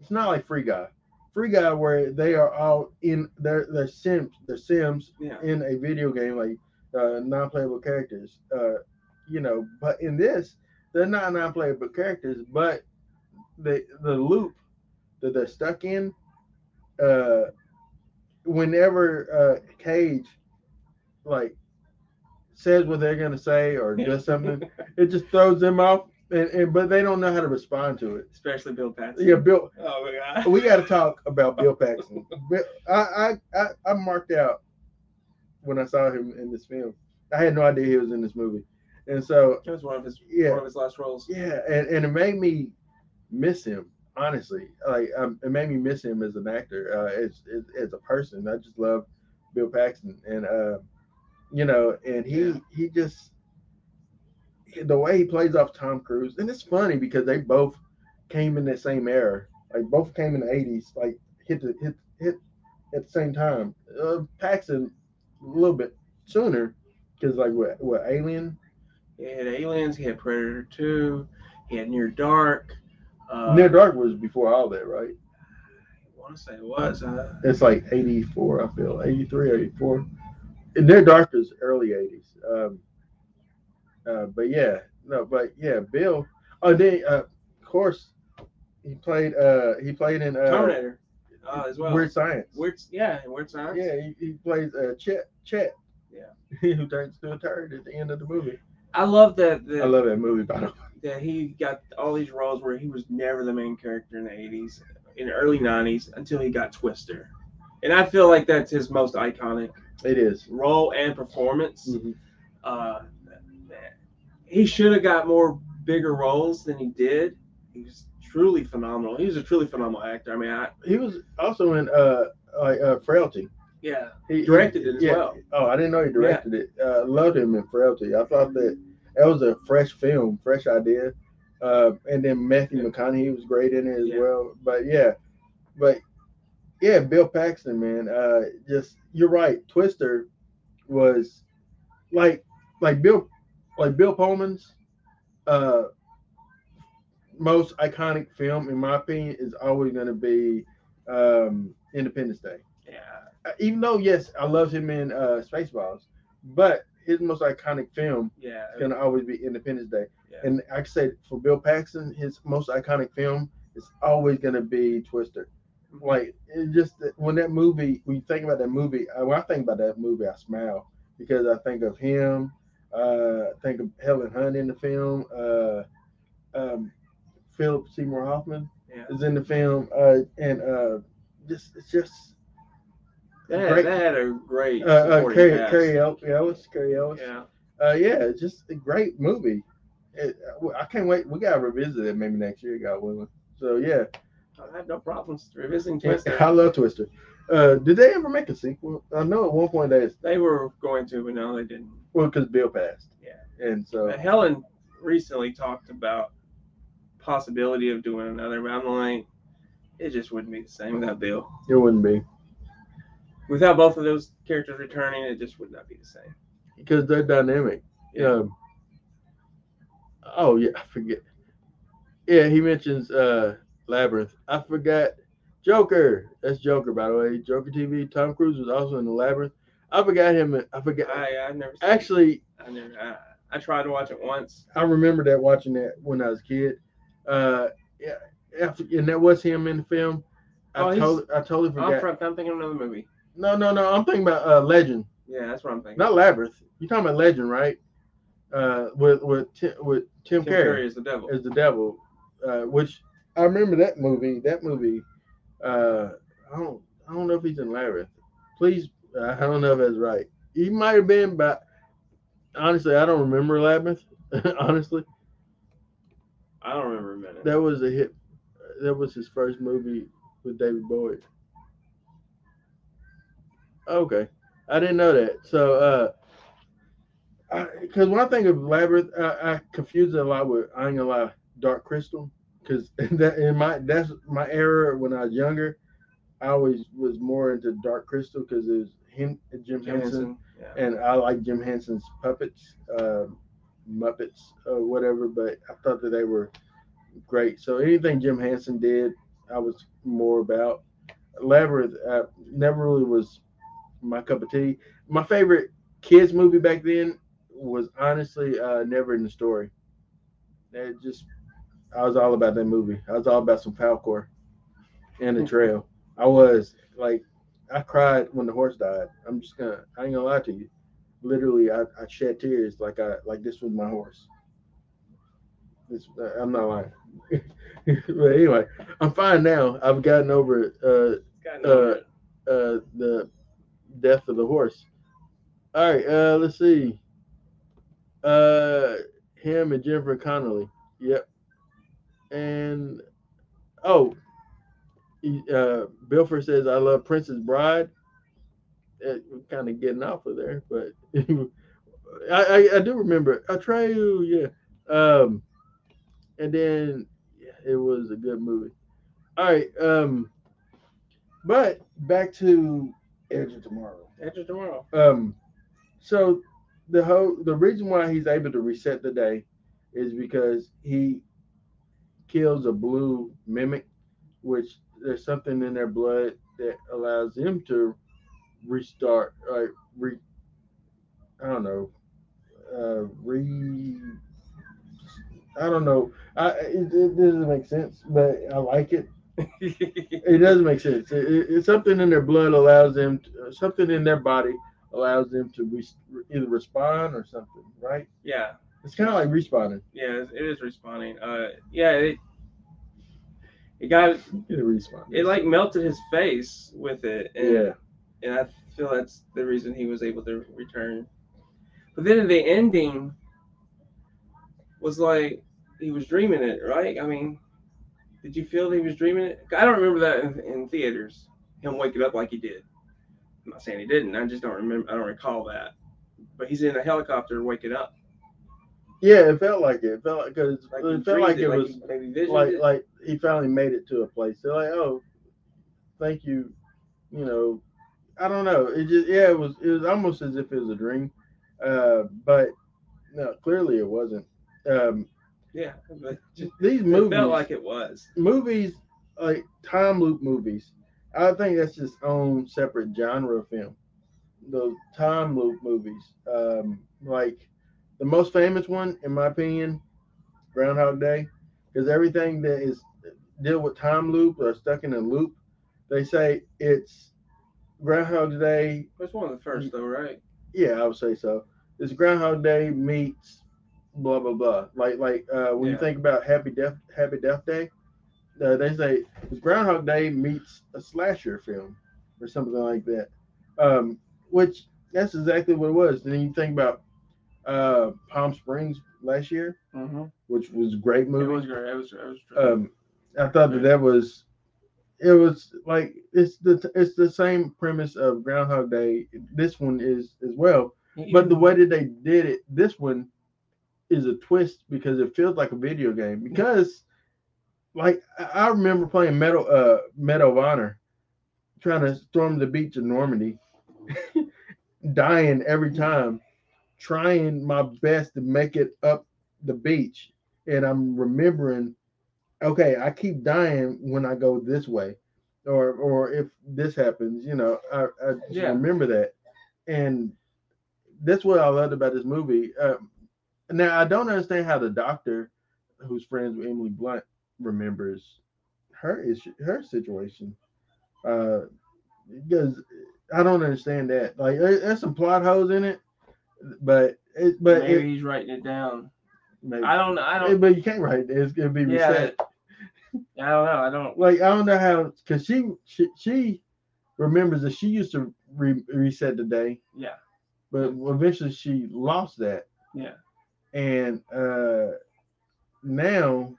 it's not like Free Guy. Free Guy where they are all in their their sims their sims Yeah. in a video game like uh non-playable characters. Uh you know, but in this, they're not non-playable characters, but the the loop that they're stuck in uh whenever uh Cage like says what they're gonna say or <laughs> does something, it just throws them off and, and but they don't know how to respond to it. especially Bill Paxton. Yeah, Bill. Oh my god. We got to talk about Bill <laughs> Paxton. I, I I I marked out when I saw him in this film. I had no idea he was in this movie, and so That was one of his Yeah. one of his last roles. yeah, and, and it made me miss him. Honestly, like um, it made me miss him as an actor, uh, as, as as a person. I just love Bill Paxton, and uh, you know, and he Yeah. he just the way he plays off Tom Cruise, and it's funny because they both came in that same era. Like both came in the '80s, like hit the hit hit at the same time. Uh, Paxton a little bit sooner because like what what Alien, He had Aliens. He had Predator Two. He had Near Dark. Uh, Near Dark was before all that, right? I want to say it was. Uh, It's like 84, I feel 83 84. And Near Dark is early 80s. Um, uh, but yeah, no, but yeah, Bill. Oh, then uh, of course he played. Uh, he played in uh, Terminator. Uh, as well. Weird Science. Weird. Yeah, Weird Science. Yeah, he, he plays uh, Chet. Chet. Yeah. <laughs> who turns to a turd at the end of the movie. I love that. I love that movie, by the way. That he got all these roles where he was never the main character in the 80s, in the early 90s until he got Twister. And I feel like that's his most iconic It is. role and performance. Mhm. Uh, he should have got more bigger roles than he did. He was truly phenomenal. He was a truly phenomenal actor. I mean, I, He was also in uh, like uh, Frailty. yeah, He Directed it as yeah. well. Oh, I didn't know he directed it. Uh, loved him in Frailty. I thought that that was a fresh film, fresh idea. Uh, and then Matthew Yeah. McConaughey was great in it as Yeah. well. But yeah, but yeah, Bill Paxton, man. Uh, just you're right. Twister was like like Bill like Bill Pullman's uh most iconic film, in my opinion, is always going to be um, Independence Day yeah, uh, even though yes, I love him in uh, Spaceballs, but his most iconic film yeah, is gonna always be Independence Day. yeah. And like I said, for Bill Paxton, his most iconic film is always gonna be Twister. Like it just when that movie, when you think about that movie, uh, when I think about that movie, I smile because I think of him. Uh, I think of Helen Hunt in the film. Uh, um, Philip Seymour Hoffman yeah. is in the film, uh, and uh, just it's just That, had, great- that had a great uh, uh, Cary. Cary El- Ellis, Cary Elwes. Yeah, Uh, yeah, just a great movie. It, I can't wait. We gotta revisit it maybe next year, God willing. So yeah, I have no problems revisiting Twister. I love Twister. Uh, did they ever make a sequel? I know at one point they They were going to, but no, they didn't. well because Bill passed. Yeah. and so Uh, Helen recently talked about possibility of doing another, but I'm like, it just wouldn't be the same without Bill. it wouldn't be Without both of those characters returning, it just would not be the same. because they're dynamic. Um, oh yeah, I forget. Yeah, he mentions uh Labyrinth. I forgot Joker. That's Joker, by the way. Joker TV. Tom Cruise was also in the Labyrinth. I forgot him. I forgot. I I never seen. Actually, I never I, I tried to watch it once. I remember that watching that when I was a kid. Uh, yeah, yeah, and that was him in the film. Oh, I he's- totally, I totally I'm, forgot. I'm thinking of another movie. No, no, no. I'm thinking about uh, Legend, Yeah, that's what I'm thinking. not Labyrinth. You're talking about Legend, right? Uh, with with Tim, with Tim, Tim Curry Curry is the devil. as the devil, uh, which I remember that movie. That movie. Uh, I don't, I don't know if he's in Labyrinth. Please, uh, I don't know if that's right. He might have been, but honestly, I don't remember Labyrinth. <laughs> honestly. I don't remember a minute. That was a hit. That was his first movie with David Bowie. Okay, I didn't know that. So, uh, because when I think of Labyrinth, I, I confuse it a lot with I ain't gonna lie, Dark Crystal. Because <laughs> that in my that's my era when I was younger. I always was more into Dark Crystal because it was him, Jim, Jim Henson. Yeah. and I like Jim Henson's puppets, um, Muppets, or whatever. But I thought that they were great. So anything Jim Henson did, I was more about. Labyrinth uh, never really was my cup of tea. My favorite kids movie back then was honestly uh, Never Ending Story. It just, I was all about that movie. I was all about some Falkor and the trail. I was like, I cried when the horse died. I'm just gonna, I ain't gonna lie to you. Literally, I, I shed tears like I like this was my horse. It's, I'm not lying. <laughs> but anyway, I'm fine now. I've gotten over it. Uh, Got Uh, uh, the death of the horse. All right, uh, let's see. Uh, him and Jennifer Connelly. Yep. And oh, uh, Bilford says I love Princess Bride. Uh, kind of getting off of there, but <laughs> I, I I do remember Atreyu. Yeah. Um, and then yeah, it was a good movie. All right. Um, but back to Edge of Tomorrow. Edge of Tomorrow. Um, so the whole the reason why he's able to reset the day is because he kills a blue mimic, which there's something in their blood that allows them to restart, like re, I don't know, uh, re. I don't know. I it, it doesn't make sense, but I like it. It doesn't make sense. It, it- it's something in their blood allows them, to, uh, something in their body allows them to re, either respond or something, right? yeah, It's kind of like respawning. yeah, it it is respawning. Uh, yeah, it it got It respawn. it like melted his face with it, and, yeah, and I feel that's the reason he was able to return. But then the ending was like he was dreaming it, right? I mean, did you feel he was dreaming it? I don't remember that in, in theaters. Him waking up like he did. I'm not saying he didn't. I just don't remember. I don't recall that. But he's in a helicopter waking up. yeah. It felt like it. It felt like because Like it felt like it was he like like he finally made it to a place. They're like, oh, thank you. You know, I don't know. It just yeah, it was it was almost as if it was a dream, uh, but no, clearly it wasn't. Um, yeah, but just, these movies felt like it was. movies like time loop movies. I think that's its own separate genre of film. Those time loop movies, um, like the most famous one, in my opinion, Groundhog Day, because everything that is deal with time loop or stuck in a loop, they say it's Groundhog Day. It's one of the first though, right? Yeah, I would say so. It's Groundhog Day meets blah blah blah. Like like uh, when you think about Happy Death Happy Death Day, uh, they say it's Groundhog Day meets a slasher film or something like that. Um, which that's exactly what it was. And then you think about uh, Palm Springs last year, Mm-hmm. which was a great It movie. was great. It was. It was Um, I thought that that was it was like it's the it's the same premise of Groundhog Day. This one is as well. But the way that they did it, this one is a twist because it feels like a video game. Because, like, I remember playing Medal, uh, Medal of Honor, trying to storm the beach of Normandy, <laughs> dying every time, trying my best to make it up the beach, and I'm remembering, okay, I keep dying when I go this way, or or if this happens, you know, I, I just Yeah. remember that, and that's what I loved about this movie. Um, now I don't understand how the doctor, who's friends with Emily Blunt, remembers her issue, her situation, uh, because I don't understand that. Like, there's some plot holes in it, but it, but maybe it, he's writing it down. maybe, I don't know. I don't. but you can't write it. It's gonna be Yeah, reset. I don't know. I don't. Like I don't know how, because she, she she remembers that she used to re- reset the day, Yeah. but eventually she lost that. Yeah. And uh now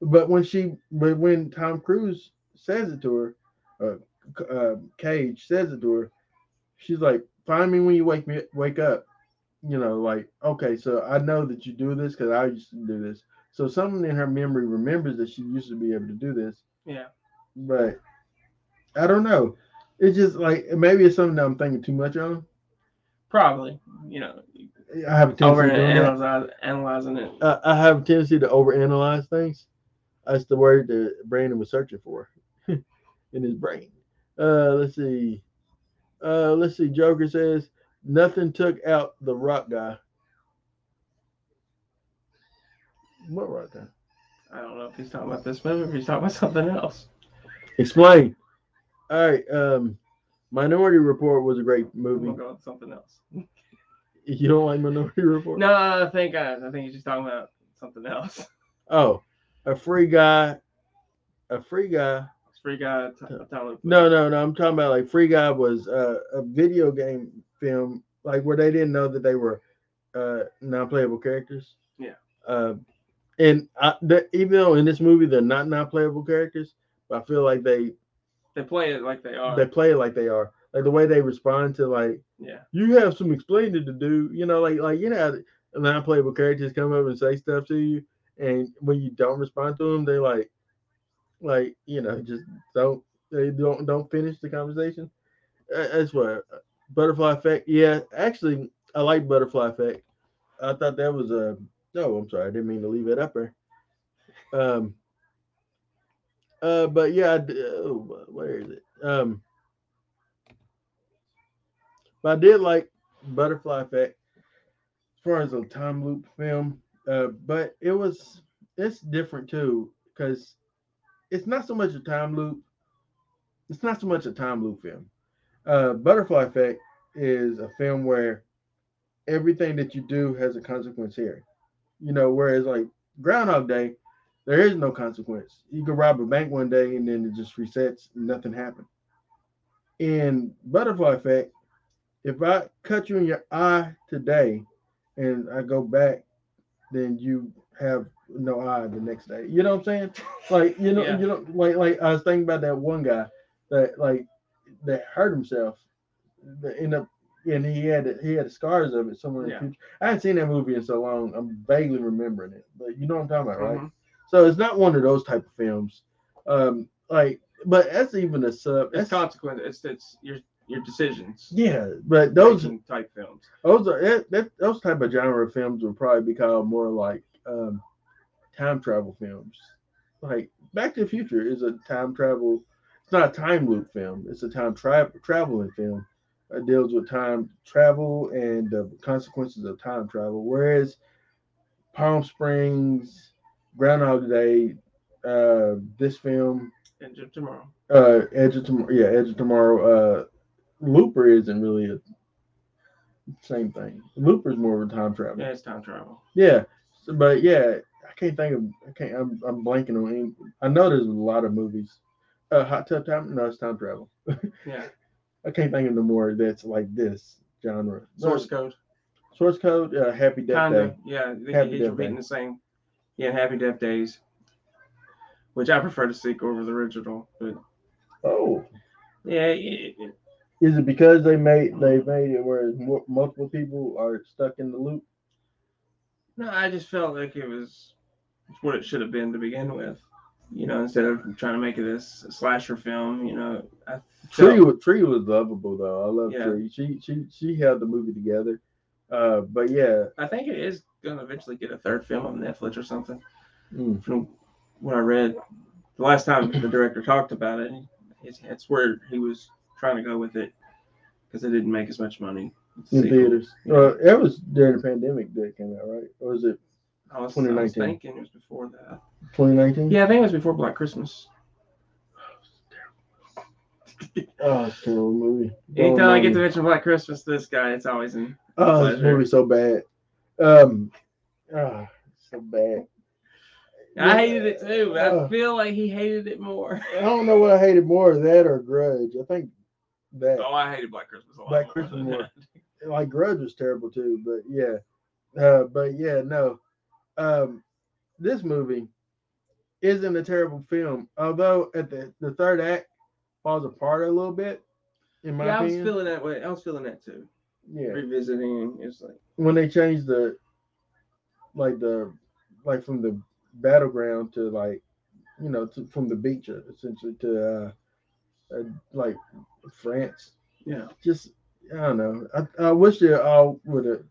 but when she but when tom cruise says it to her uh, uh cage says it to her she's like find me when you wake me wake up you know like okay so i know that you do this because i used to do this so something in her memory remembers that she used to be able to do this Yeah. but i don't know it's just like maybe it's something that i'm thinking too much on Probably. You know, i have a tendency over to analyze, analyzing it. I, I have a tendency to overanalyze things. That's the word that Brandon was searching for <laughs> in his brain. Uh, let's see. Uh, let's see. Joker says nothing took out the rock guy. What rock guy? I don't know if he's talking about this movie or if he's talking about something else. Explain. All right. Um, Minority Report was a great movie. something else. <laughs> You don't like Minority Report? No, I think I, I think he's just talking about something else. <laughs> Oh, a free guy, a free guy. Free guy, t- Tyler. No, no, no. I'm talking about like Free Guy was uh, a video game film, like where they didn't know that they were uh, non-playable characters. Yeah. Uh, and I, the, even though in this movie they're not non-playable characters, but I feel like they They play it like they are. they play it like they are. Like the way they respond to like yeah. you have some explaining to do. You know, like like you know, non-playable characters come up and say stuff to you, and when you don't respond to them, they like, like you know, just don't they don't don't finish the conversation. Uh, That's what uh, butterfly effect. Yeah, actually, I like butterfly effect. I thought that was a. No, I'm sorry, I didn't mean to leave it up there. Um. Uh, but yeah, I oh, where is it? Um. But I did like Butterfly Effect as far as a time loop film. Uh, but it was it's different too because it's not so much a time loop. It's not so much a time loop film. Uh, Butterfly Effect is a film where everything that you do has a consequence here. You know, whereas like Groundhog Day, there is no consequence. You could rob a bank one day and then it just resets, nothing happened. In Butterfly Effect, if I cut you in your eye today and I go back, then you have no eye the next day. You know what I'm saying? Like you know, Yeah. you know, like like I was thinking about that one guy that like that hurt himself. That end up and he had he had scars of it somewhere in Yeah. the future. I haven't seen that movie in so long. I'm vaguely remembering it, but you know what I'm talking about, right? Mhm. So it's not one of those type of films. Um, like, but that's even a sub. It's That's, consequent. It's it's your your decisions. yeah, but those type films. those are that, that those type of genre of films would probably be called more like um, time travel films. Like Back to the Future is a time travel. It's not a time loop film. It's a time travel traveling film. It deals with time travel and the consequences of time travel. Whereas Palm Springs, Groundhog Day, uh, this film, Edge of Tomorrow. uh, Edge of Tomorrow, yeah, Edge of Tomorrow. Uh, Looper isn't really a same thing. Looper's more of a time travel. Yeah, it's time travel. Yeah, so- but yeah, I can't think of. I can't. I'm, I'm blanking on. Any, I know there's a lot of movies. Uh, Hot Tub Time. No, it's time travel. <laughs> Yeah. I can't think of no more that's like this genre. Source No, code. Source Code. Uh, Happy Death Kind Day. Yeah. They Happy Death repeating the same. Yeah, Happy Death Days. Which I prefer to seek over the original, but Oh, yeah, it, it, is it because they made they made it where multiple people are stuck in the loop? no, I just felt like it was what it should have been to begin with. You know, instead of trying to make it this slasher film, you know, I Tree was Tree was lovable though. I love Yeah. Tree. She she she held the movie together. Uh, but yeah, I think it is going to eventually get a third film on Netflix or something. mm, From what I read, the last time the director talked about it, it's, it's where he was trying to go with it because it didn't make as much money. in Sequel. theaters. Uh, that was during the pandemic that it came out, right? Or was it I was, I was 2019. thinking it was before that. 2019? Yeah, I think it was before Black Christmas. Oh, it's a terrible movie. <laughs> Anytime I get to mention Black Christmas, this guy, it's always in. Oh, this movie's so bad. Um, oh, so bad. I hated it too. but I Uh, feel like he hated it more. I don't know what I hated more, that or Grudge. I think that Oh, I hated Black Christmas a lot. Black Christmas more. <laughs> like Grudge was terrible too, but yeah. Uh, but yeah, no. Um, this movie isn't a terrible film, although at the the third act falls apart a little bit. In my Yeah, I was feeling that way. I was feeling that too. yeah. Revisiting, it's like when they changed the like the like from the battleground to like you know to, from the beach uh, essentially to uh, uh like France yeah. just I don't know I, I wish they all would have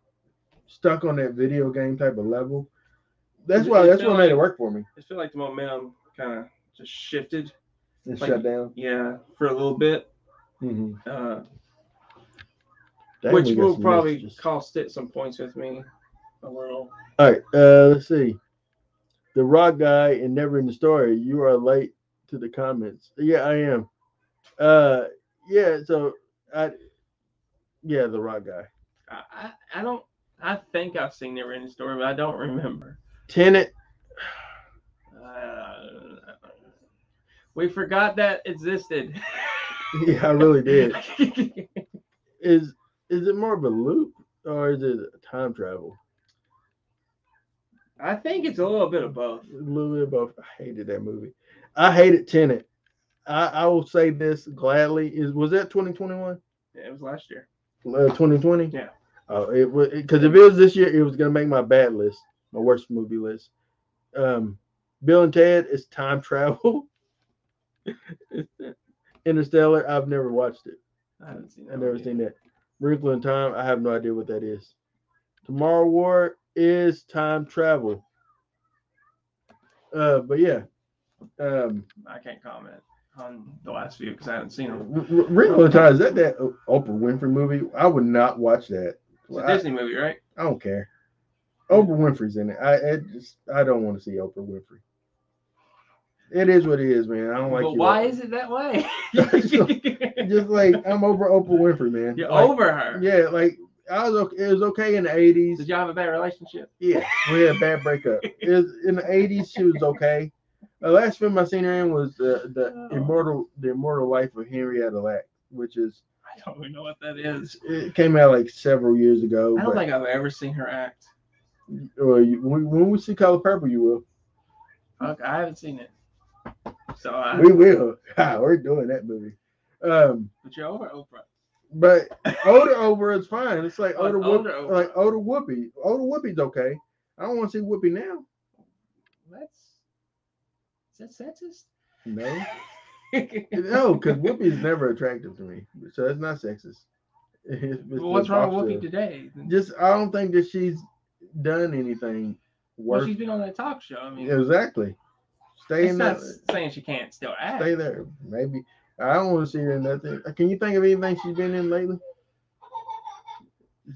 stuck on that video game type of level that's It- why it that's felt what made it work for me I feel like the momentum kind of just shifted. and Like- shut down Yeah, for a little bit, mm-hmm. uh, which will probably messages. cost it some points with me. A little. all right uh let's see the rock guy and never ending story you are late to the comments yeah i am uh yeah so i yeah the rock guy I, I, I don't. I think I've seen Never Ending Story, but I don't remember. Tenet. Uh, we forgot that existed. <laughs> Yeah, I really did. <laughs> Is is it more of a loop or is it time travel? I think it's a little bit of both. A little bit of both. I hated that movie. I hated Tenet. I, I will say this gladly. Is was that 2021? Yeah, it was last year. Uh, 2020? Yeah. Oh, it was because if it was this year, it was gonna make my bad list, my worst movie list. Um, Bill and Ted is time travel. <laughs> Interstellar. I've never watched it. I haven't seen that. I've never seen that. Wrinkle in Time. I have no idea what that is. Tomorrow War is time travel. Uh, but yeah. Um, I can't comment on the last few because I haven't seen them. R- R- Wrinkle Time is that that Oprah Winfrey movie? I would not watch that. It's a I, Disney movie, right? I don't care. Oprah Winfrey's in it. I, I just I don't want to see Oprah Winfrey. It is what it is, man. I don't like but why is it that way? <laughs> just like I'm over Oprah Winfrey, man. You're Like, over her. Yeah, like I was okay. It was okay in the '80s. Did y'all have a bad relationship? Yeah, we had a bad breakup. It was, in the '80s, she was okay. The last film I seen her in was the the Oh. immortal the immortal life of Henrietta Lack, which is I don't even know what that is. it came out like several years ago. I don't think I've ever seen her act. Well, you, when, when we see Color Purple, you will. Fuck, I haven't seen it. So I. We will. <laughs> Ah, we're doing that movie. Um, But you're over Oprah. but <laughs> older over is fine. It's like older, older Whoop, Oprah. like older Whoopi. Older Whoopi's okay. I don't want to see Whoopi now. That's. Is that sexist? No, <laughs> no, because Whoopi's never attractive to me, so it's not sexist. <laughs> It's- it's well, what's wrong with Whoopi today? Just I don't think that she's done anything Well, she's been on that talk show. I mean, exactly. Stay it's in not that. saying she can't still act. Stay there. Maybe. I don't want to see her in nothing. Uh, can you think of anything she's been in lately?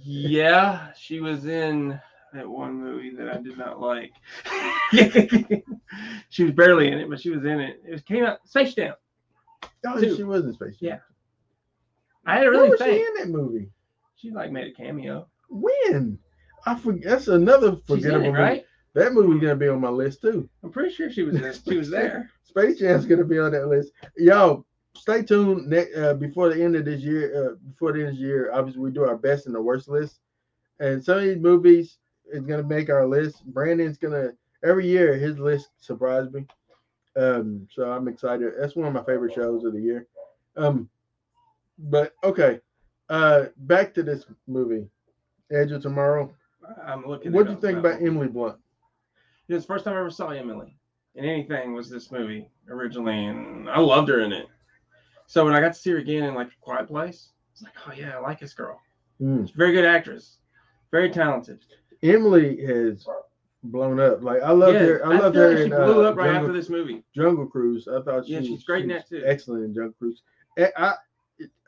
Yeah, she was in that one movie that I did not like. <laughs> <laughs> she was barely in it, but she was in it. It was, came out Space Jam. Oh, Two. she was in Space Jam. Yeah. I had to Where really was she in that movie? She like made a cameo. When? I forget. That's another She's in forgettable it, movie. right? That movie's gonna be on my list too. I'm pretty sure she was in, she was there. <laughs> Space Jam's gonna be on that list. Y'all, stay tuned. Ne- uh, before the end of this year, uh, before the end of this year, obviously we do our best and the worst list. And some of these movies is gonna make our list. Brandon's gonna every year his list surprise me. Um, so I'm excited. That's one of my favorite shows of the year. Um, but okay, uh, back to this movie, Edge of Tomorrow. I'm looking. What do you think now. about Emily Blunt? It was the first time I ever saw Emily in anything was this movie originally, and I loved her in it. So when I got to see her again in like a Quiet Place, it's like, oh yeah, I like this girl. Mm. She's a very good actress, very talented. Emily has blown up. Like I love yeah, her. I loved feel her like she in blew uh, up right Jungle, after this movie. Jungle Cruise. I thought she Yeah, she's great in that, too. Excellent in Jungle Cruise. I, I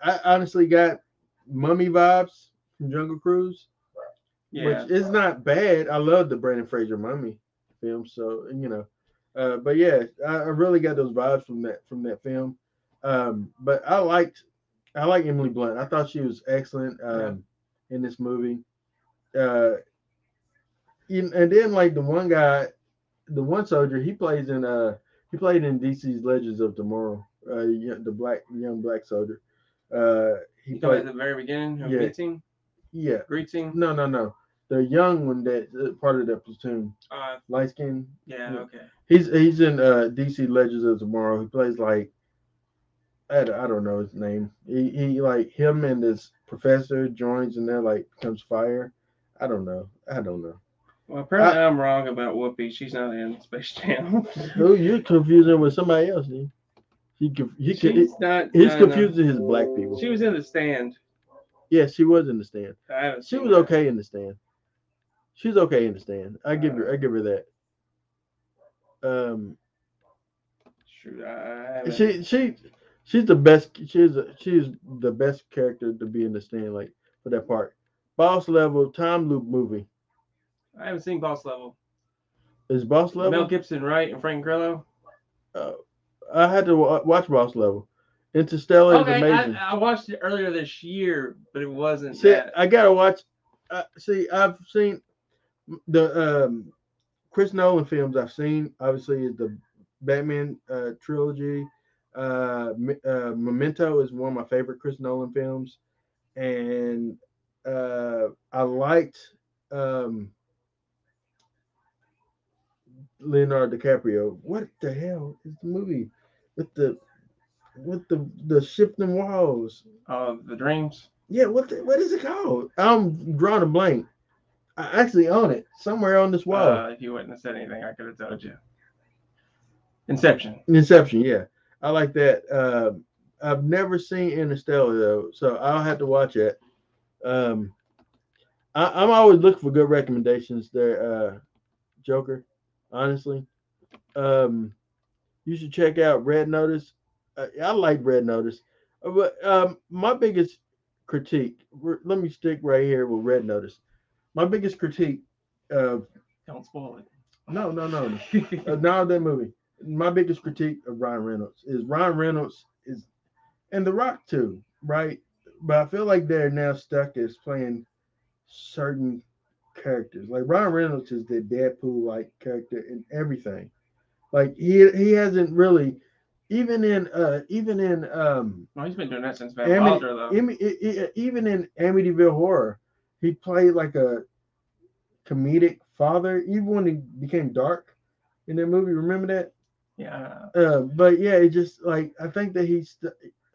I honestly got mummy vibes from Jungle Cruise, Yeah, which is not bad. I love the Brendan Fraser mummy film. So you know, uh, but yeah, I, I really got those vibes from that from that film. Um, but I liked I like Emily Blunt. I thought she was excellent um, in this movie. Uh, and then like the one guy, the one soldier, he plays in uh he played in DC's Legends of Tomorrow. Uh, the black young black soldier. Uh, he talking at played the very beginning who Yeah. meets him, yeah. greets him. No, no, no. The young one that uh, part of that platoon, Uh, light skin. yeah, Yeah. okay. He's he's in uh DC Legends of Tomorrow. He plays like I, don't- I don't know his name. He, he like him and this professor joins and they're like becomes fire. I don't know. I don't know. Well, apparently I'm wrong about Whoopi. She's not in Space Jam. <laughs> Who you're confusing with somebody else? He he, he, he She's not. he's no, no. confusing his black people. She was in the stand. yeah, she was in the stand. I She was her. okay in the stand. She's okay in the stand. I give her I give her that. Um, Shoot, I I she she she's the best. She's she's the best character to be in the stand like for that part. Boss level time loop movie I haven't seen Boss Level. is boss level. Mel Gibson, right, and Frank Grillo. Uh, I had to wa- watch Boss level. Interstellar is amazing. I, I watched it earlier this year, but it wasn't see, that. I gotta watch. Uh, see, I've seen the um Chris Nolan films I've seen obviously is the Batman uh, trilogy. Uh, uh, Memento is one of my favorite Chris Nolan films, and uh, I liked um, Leonardo DiCaprio. What the hell is the movie with the with the the shifting walls? Oh, the dreams. Yeah, what the, what is it called? I'm drawing a blank. I actually own it somewhere on this wall. Uh, if you wouldn't have said anything, I could have told you. Inception. Inception, yeah, I like that. Uh, I've never seen Interstellar though, so I'll have to watch it. Um, I, am always looking for good recommendations there, uh, Joker. Honestly, um, you should check out Red Notice. Uh, I like Red Notice, uh, but um, my biggest critique. Let me stick right here with Red Notice. My biggest critique of don't spoil it. No, no, no, <laughs> no. uh, not that movie. My biggest critique of Ryan Reynolds is Ryan Reynolds is, and The Rock too, right? But I feel like they're now stuck as playing certain characters. Like Ryan Reynolds is the Deadpool like character in everything. Like he he hasn't really even in uh even in um well he's been doing that since Van Amity, Wilder though. Even, even in Amityville Horror, he played like a comedic father, even when he became dark in that movie. Remember that? Yeah. Uh, but yeah, it just like I think that he's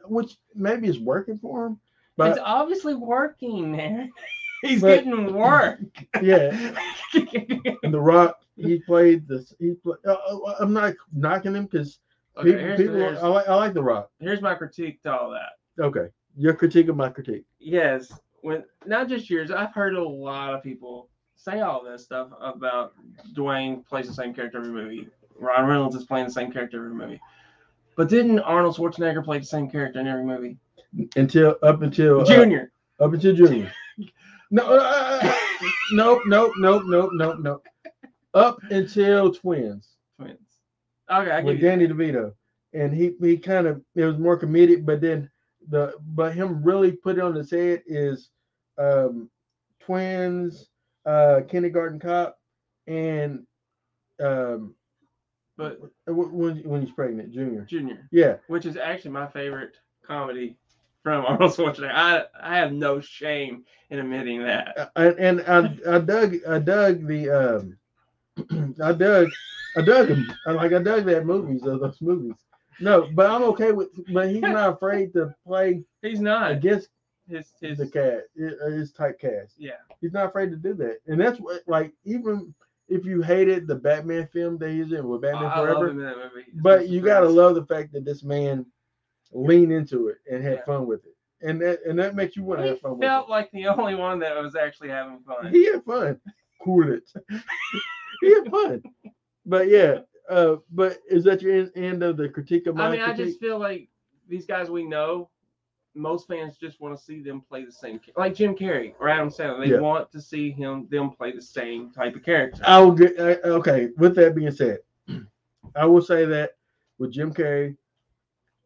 which maybe is working for him. But it's obviously working, man. <laughs> <laughs> He's but, getting work. <laughs> Yeah. <laughs> and The Rock, he played this. He played, uh, uh, I'm not knocking him because okay, people, people I, like, I like The Rock. Here's my critique to all that. Okay. Your critique of my critique. Yes. When not just yours, I've heard a lot of people say all this stuff about Dwayne plays the same character every movie. Ryan Reynolds is playing the same character every movie. But didn't Arnold Schwarzenegger play the same character in every movie? Until up until uh, Junior. Uh, up until Junior. No, uh, uh, uh nope, nope, nope, nope, nope, nope. Up until Twins. Twins. Okay, I with Danny DeVito, and he he kind of it was more comedic, but then the but him really put it on his head is um, Twins, uh, Kindergarten Cop, and um, but when when he's pregnant, Junior. Junior. Yeah. Which is actually my favorite comedy from <laughs> Arnold Schwarzenegger. I I have no shame in admitting that. Uh, and, and I I dug I dug the um <clears throat> I dug I dug him like I dug that movies of those movies. No, but I'm okay with. But he's not <laughs> afraid to play. He's not against his his the cast, uh, his type cast. Yeah, he's not afraid to do that, and that's what like even if you hated the Batman film that he's in with Batman oh, Forever, but you gotta love the fact that this man lean into it and have yeah. fun with it. And that and that makes you want to have fun. Felt like the only one that was actually having fun. He had fun. Cool it. <laughs> he had fun. But yeah, uh, but is that your end of the critique of my? I mean, critique? I just feel like these guys we know. Most fans just want to see them play the same, like Jim Carrey or Adam Sandler. They yeah. want to see him them play the same type of character. I'll get okay. With that being said, <clears throat> I will say that with Jim Carrey,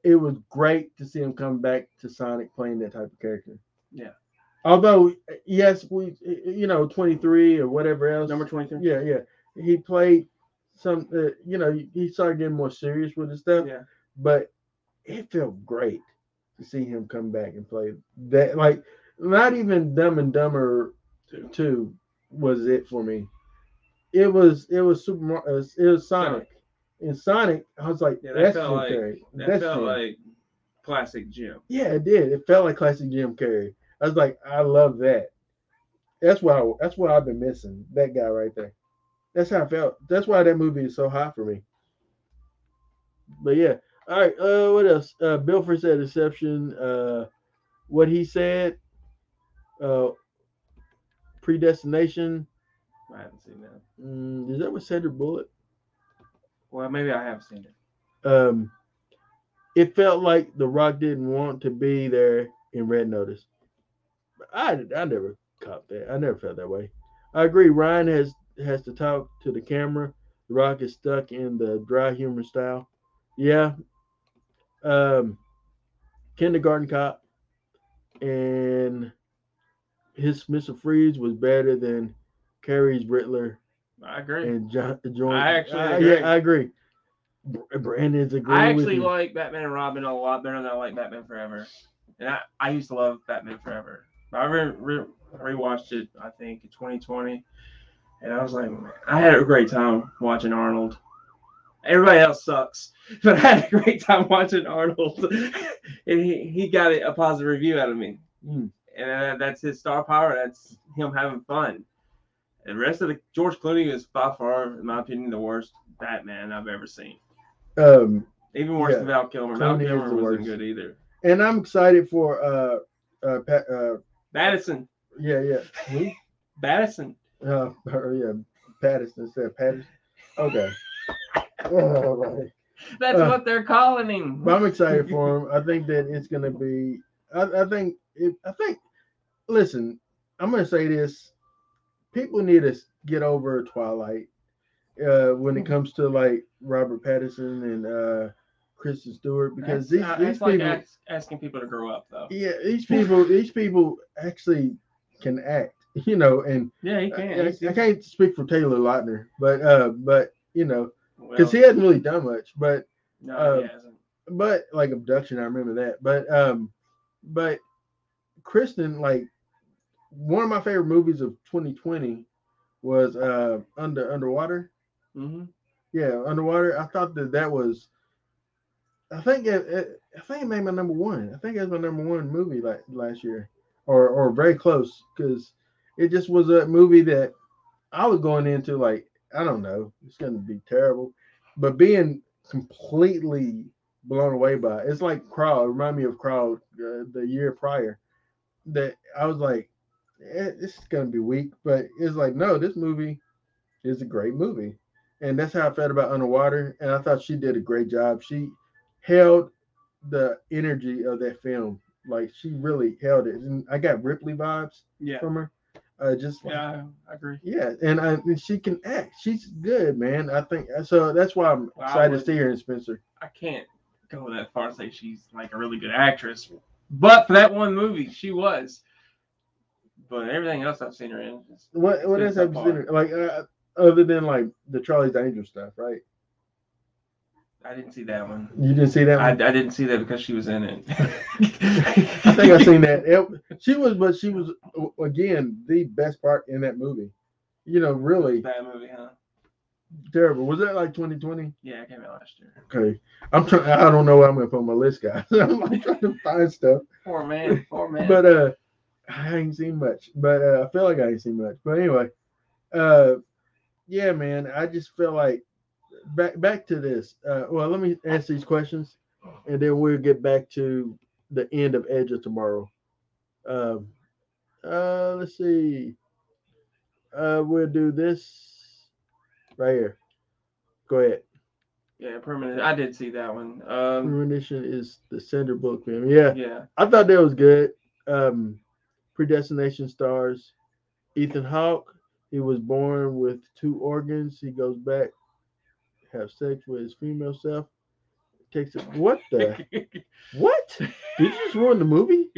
it was great to see him come back to Sonic playing that type of character. Yeah. Although yes, we you know 23 or whatever else. Number 23. Yeah, yeah. He played some uh, you know he started getting more serious with his stuff. Yeah. But it felt great to see him come back and play that like not even Dumb and Dumber 2, two was it for me. It was it was super it was, it was Sonic in Sonic, I was like, yeah, that that's felt Jim like, Carrey. That that's felt Jim. like classic Jim. Yeah, it did. It felt like classic Jim Carrey. I was like, I love that. That's why I, that's what I've been missing. That guy right there. That's how I felt. That's why that movie is so hot for me. But yeah. All right. Uh, what else? Uh, Bilford said Inception. Uh, what he said. Uh, predestination. I haven't seen that. Mm, is that with Sandra Bullock? Well, maybe I have seen it. Um, it felt like The Rock didn't want to be there in Red Notice. I I never caught that. I never felt that way. I agree. Ryan has has to talk to the camera. The Rock is stuck in the dry humor style. Yeah. Um, Kindergarten Cop and his Mr. Freeze was better than Carrey's Riddler I agree. and jo-. I actually agree. yeah, I agree. Br- Brandon's agreeing I actually like Batman and Robin a lot better than I like Batman Forever. And I, I used to love Batman Forever. I re, re, rewatched it, I think, in 2020. And I was like, man, I had a great time watching Arnold. Everybody else sucks, <laughs> but I had a great time watching Arnold. <laughs> and he, he got a positive review out of me. Mm. And uh, that's his star power. That's him having fun. And the rest of the George Clooney is by far, in my opinion, the worst Batman I've ever seen. Um, Even worse Yeah, than Val Kilmer. Val Clooney is Kilmer wasn't worst. good either. and I'm excited for uh uh Pat uh Madison. yeah yeah <laughs> Who? Madison. uh or, yeah Patterson said Patterson okay all right <laughs> That's Uh, what they're calling him. but I'm excited for <laughs> him I think that it's gonna be I, I think if I think listen I'm gonna say this people need to get over Twilight uh when it comes to like Robert Pattinson and uh Kristen Stewart because these, uh, these like people ask, asking people to grow up, though. yeah these people these people actually can act <laughs> you know and Yeah, he I, can. I- He's- I can't speak for Taylor Lautner but uh but you know well, because he hasn't really done much but no, uh, he hasn't. but like abduction i remember that but um but kristen like one of my favorite movies of 2020 was uh under underwater. Hmm yeah underwater. I thought that that was i think it, it i think it made my number one. I think it was my number one movie like last year or or very close because it just was a movie that i was going into like i don't know it's gonna be terrible but being completely blown away by it. it's like crowd remind me of crowd uh, the year prior that i was like eh, this gonna be weak but it's like no this movie is a great movie and that's how I felt about Underwater. And I thought she did a great job. She held the energy of that film, like she really held it. And I got Ripley vibes Yeah. from her. Uh, just like, Yeah, I agree. yeah, and, I, and she can act. She's good, man. I think so. That's why I'm Well, excited to would- see her in Spencer. I can't go that far and say she's like a really good actress, but for that one movie, she was. But everything else I've seen her in, is- What what else have you seen? her- Like uh, other than like the Charlie's Angel stuff, right? I didn't see that one. You didn't see that I, one? I didn't see that because she was in it. <laughs> I think I seen that. It- she was, but she was again the best part in that movie. You know, really Bad movie, huh? terrible. Was that like 2020? Yeah, it came out last year. Okay, I'm trying. I don't know what I'm gonna put on my list, guys. <laughs> I'm like trying to find stuff, Poor man, poor man. but uh, I ain't seen much. But uh, I feel like I ain't seen much. But anyway, uh, yeah, man. I just feel like back back to this. Uh, well, let me ask these questions, and then we'll get back to the end of Edge of Tomorrow. Um, uh, let's see. Uh, we'll do this right here. Go ahead. yeah, permanent. I did see that one. Um, Premonition is the Sandra Bullock film. Yeah, yeah, I thought that was good. Um, Predestination stars Ethan Hawke. He was born with two organs. He goes back, have sex with his female self. Takes it. What the? <laughs> what? Did you just ruin the movie?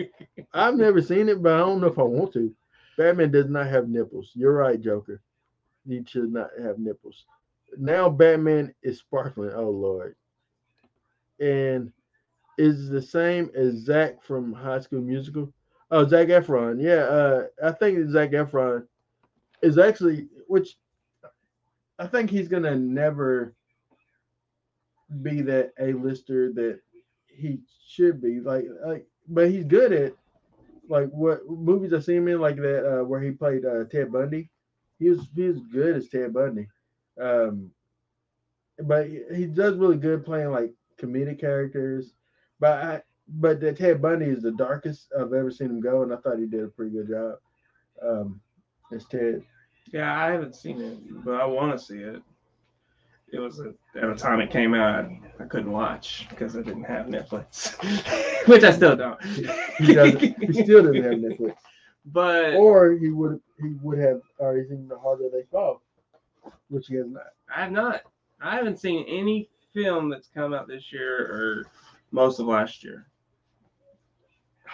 I've never seen it, but I don't know if I want to. Batman does not have nipples. You're right, Joker. He should not have nipples. Now Batman is sparkling. Oh Lord. And is the same as Zac from High School Musical. Oh, Zac Efron. Yeah, uh, I think Zac Efron is actually, which I think he's gonna never be that A-lister that he should be. Like, like, but he's good at like what movies I see him in, like that uh, where he played uh, Ted Bundy. He was he was good as Ted Bundy. Um, but he, he does really good playing like comedic characters. But I but the Ted Bundy is the darkest I've ever seen him go, and I thought he did a pretty good job. Um, as Ted. yeah. I haven't seen it, but I want to see it. It was a, at the time it came out, I couldn't watch because I didn't have Netflix, <laughs> which I still don't. He he still doesn't have Netflix, <laughs> But or he would he would have or already seen the harder they fall, which he has not. I have not. I haven't seen any film that's come out this year or most of last year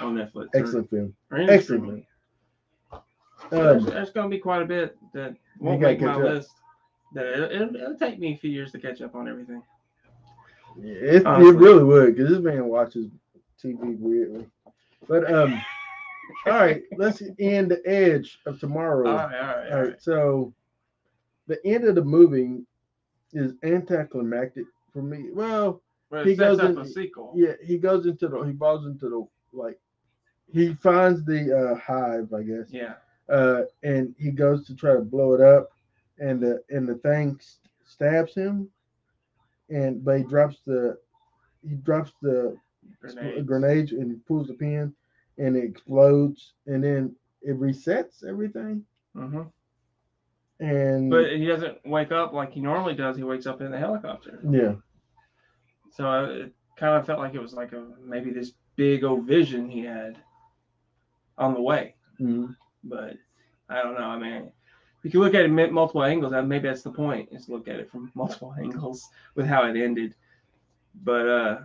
on Netflix. Excellent film. Excellent film. There's, Um, there's going to be quite a bit that won't make my up. list. that it, it'll, it'll take me a few years to catch up on everything. Yeah, it, it really would because this man watches TV weirdly. But um, all right, let's end the edge of tomorrow. All right, all right, All right, so the end of the movie is anticlimactic for me. Well, Well, He it sets goes up in- a sequel. yeah, he goes into the he falls into the like he finds the uh, hive, I guess, Yeah. uh, and he goes to try to blow it up, and the and the thing s- stabs him, and but he drops the he drops the Grenades. grenade and he pulls the pin, and it explodes, and then it resets everything, hmm and But he doesn't wake up like he normally does. He wakes up in the helicopter. yeah, So uh, it kind of felt like it was like a maybe this big old vision he had on the way. mhm. But I don't know. I mean, you can look at it multiple angles. and Maybe that's the point is look at it from <laughs> multiple angles with how it ended. But uh,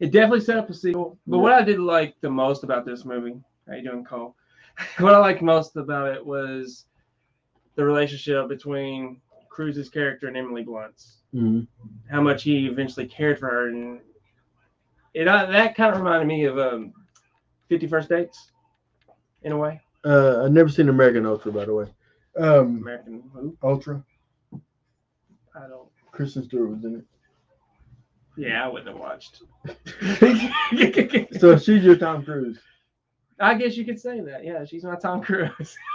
it definitely set up a sequel. But what I did like the most about this movie, how you doing, Cole? <laughs> what I liked most about it was the relationship between Cruise's character and Emily Blunt's Mhm. how much he eventually cared for her, and it uh, that kind of reminded me of um, Fifty First Dates, in a way. Uh, I've never seen American Ultra, by the way. Um, American who? Ultra, I don't. Kristen Stewart was in it. Yeah, I wouldn't have watched. <laughs> So she's your Tom Cruise. I guess you could say that. Yeah, she's my Tom Cruise. <laughs>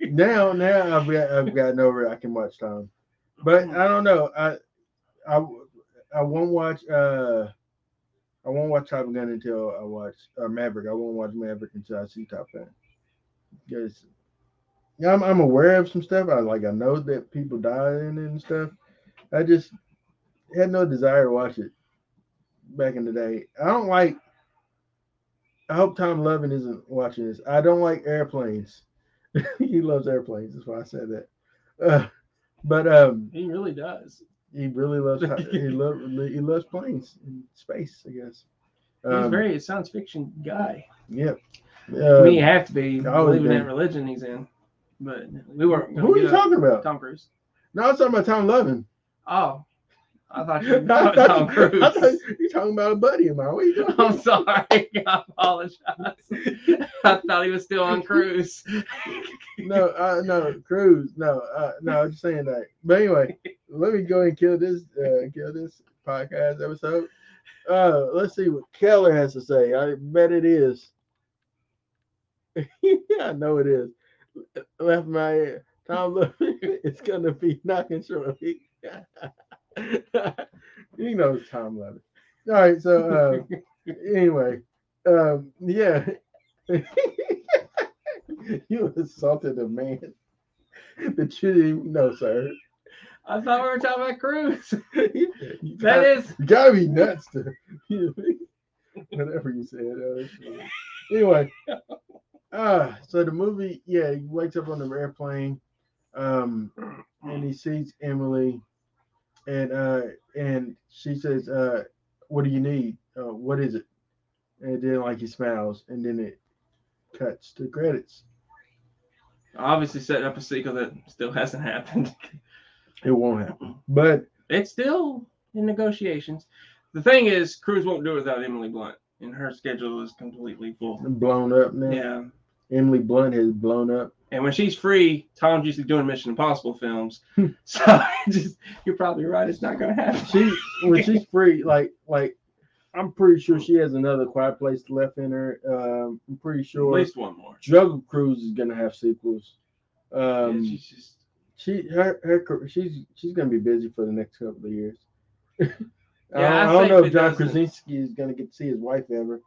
Now, now I've got I've gotten over. it. I can watch Tom, but I don't know. I I I won't watch. Uh, I won't watch Top Gun until I watch uh, Maverick. I won't watch Maverick until I see Top Gun. Because yeah, I'm I'm aware of some stuff. I like I know that people die in it and stuff. I just had no desire to watch it back in the day. I don't like. I hope Tom Lovin isn't watching this. I don't like airplanes. <laughs> he loves airplanes. That's why I said that. Uh, but um, he really does. he really loves he <laughs> loves he loves planes in space. I guess. He's Um, very a science fiction guy. Yep. I Uh, you have to be believing that religion he's in. But we weren't. who are you talking about? Tom Cruise. No, I was talking about Tom Lovin. Oh, I thought you <laughs> were talking thought Tom Cruise. I thought you talking about a buddy of mine. What are you doing? I'm sorry. <laughs> I apologize. I thought he was still on cruise. no, uh, no, cruise. No, uh, no. I'm just saying that. But anyway, let me go and kill this, uh, kill this podcast episode. Uh, let's see what Keller has to say. I bet it is. <laughs> I know it is. Left my ear. Tom, look, <laughs> it's gonna be knocking shortly. <laughs> you know it's Tom Levin. All right, so uh, anyway, um, yeah. you assaulted a man that you didn't even know, sir. I thought we were talking about cruise. you, That gotta, is. you gotta be nuts to whatever you said. Uh, anyway, uh, so the movie, yeah, he wakes up on the airplane, um, and he sees Emily, and uh, and she says, uh, "What do you need? Uh, what is it?" And then like he smiles, and then it cuts to credits. Obviously, setting up a sequel that still hasn't happened. It won't happen, but It's still in negotiations. The thing is, Cruise won't do it without Emily Blunt, and her schedule is completely full. blown up now. Yeah. Emily Blunt has blown up. And when she's free, Tom's usually doing Mission Impossible films. <laughs> so <laughs> just you're probably right. It's not going to happen. She when she's <laughs> free, like like I'm pretty sure she has another Quiet Place left in her. Um, I'm pretty sure At least one more. Jungle Cruise is gonna have sequels. Yeah, Um, she's just she her her she's she's gonna be busy for the next couple of years. I, don't, I I don't know if if John doesn't- Krasinski is gonna get to see his wife ever.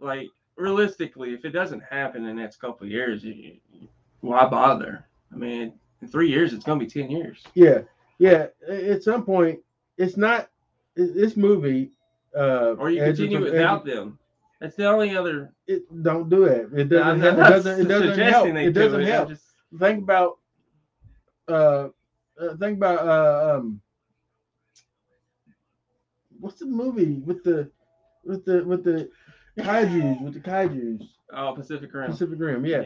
like realistically, if it doesn't happen in the next couple of years, you, you- why bother? I mean, in three years, it's going to be ten years. Yeah, yeah. At some point, it's not this movie. Uh, Or you continue Tom- without them. That's the only other. it don't do it. It doesn't. Help. It doesn't. It doesn't help. It doesn't I'm help. just- Think about. Uh, uh, think about uh um. What's the movie with the, with the with the kaiju's with the kaiju's oh, Pacific Rim. Pacific Rim? Yeah.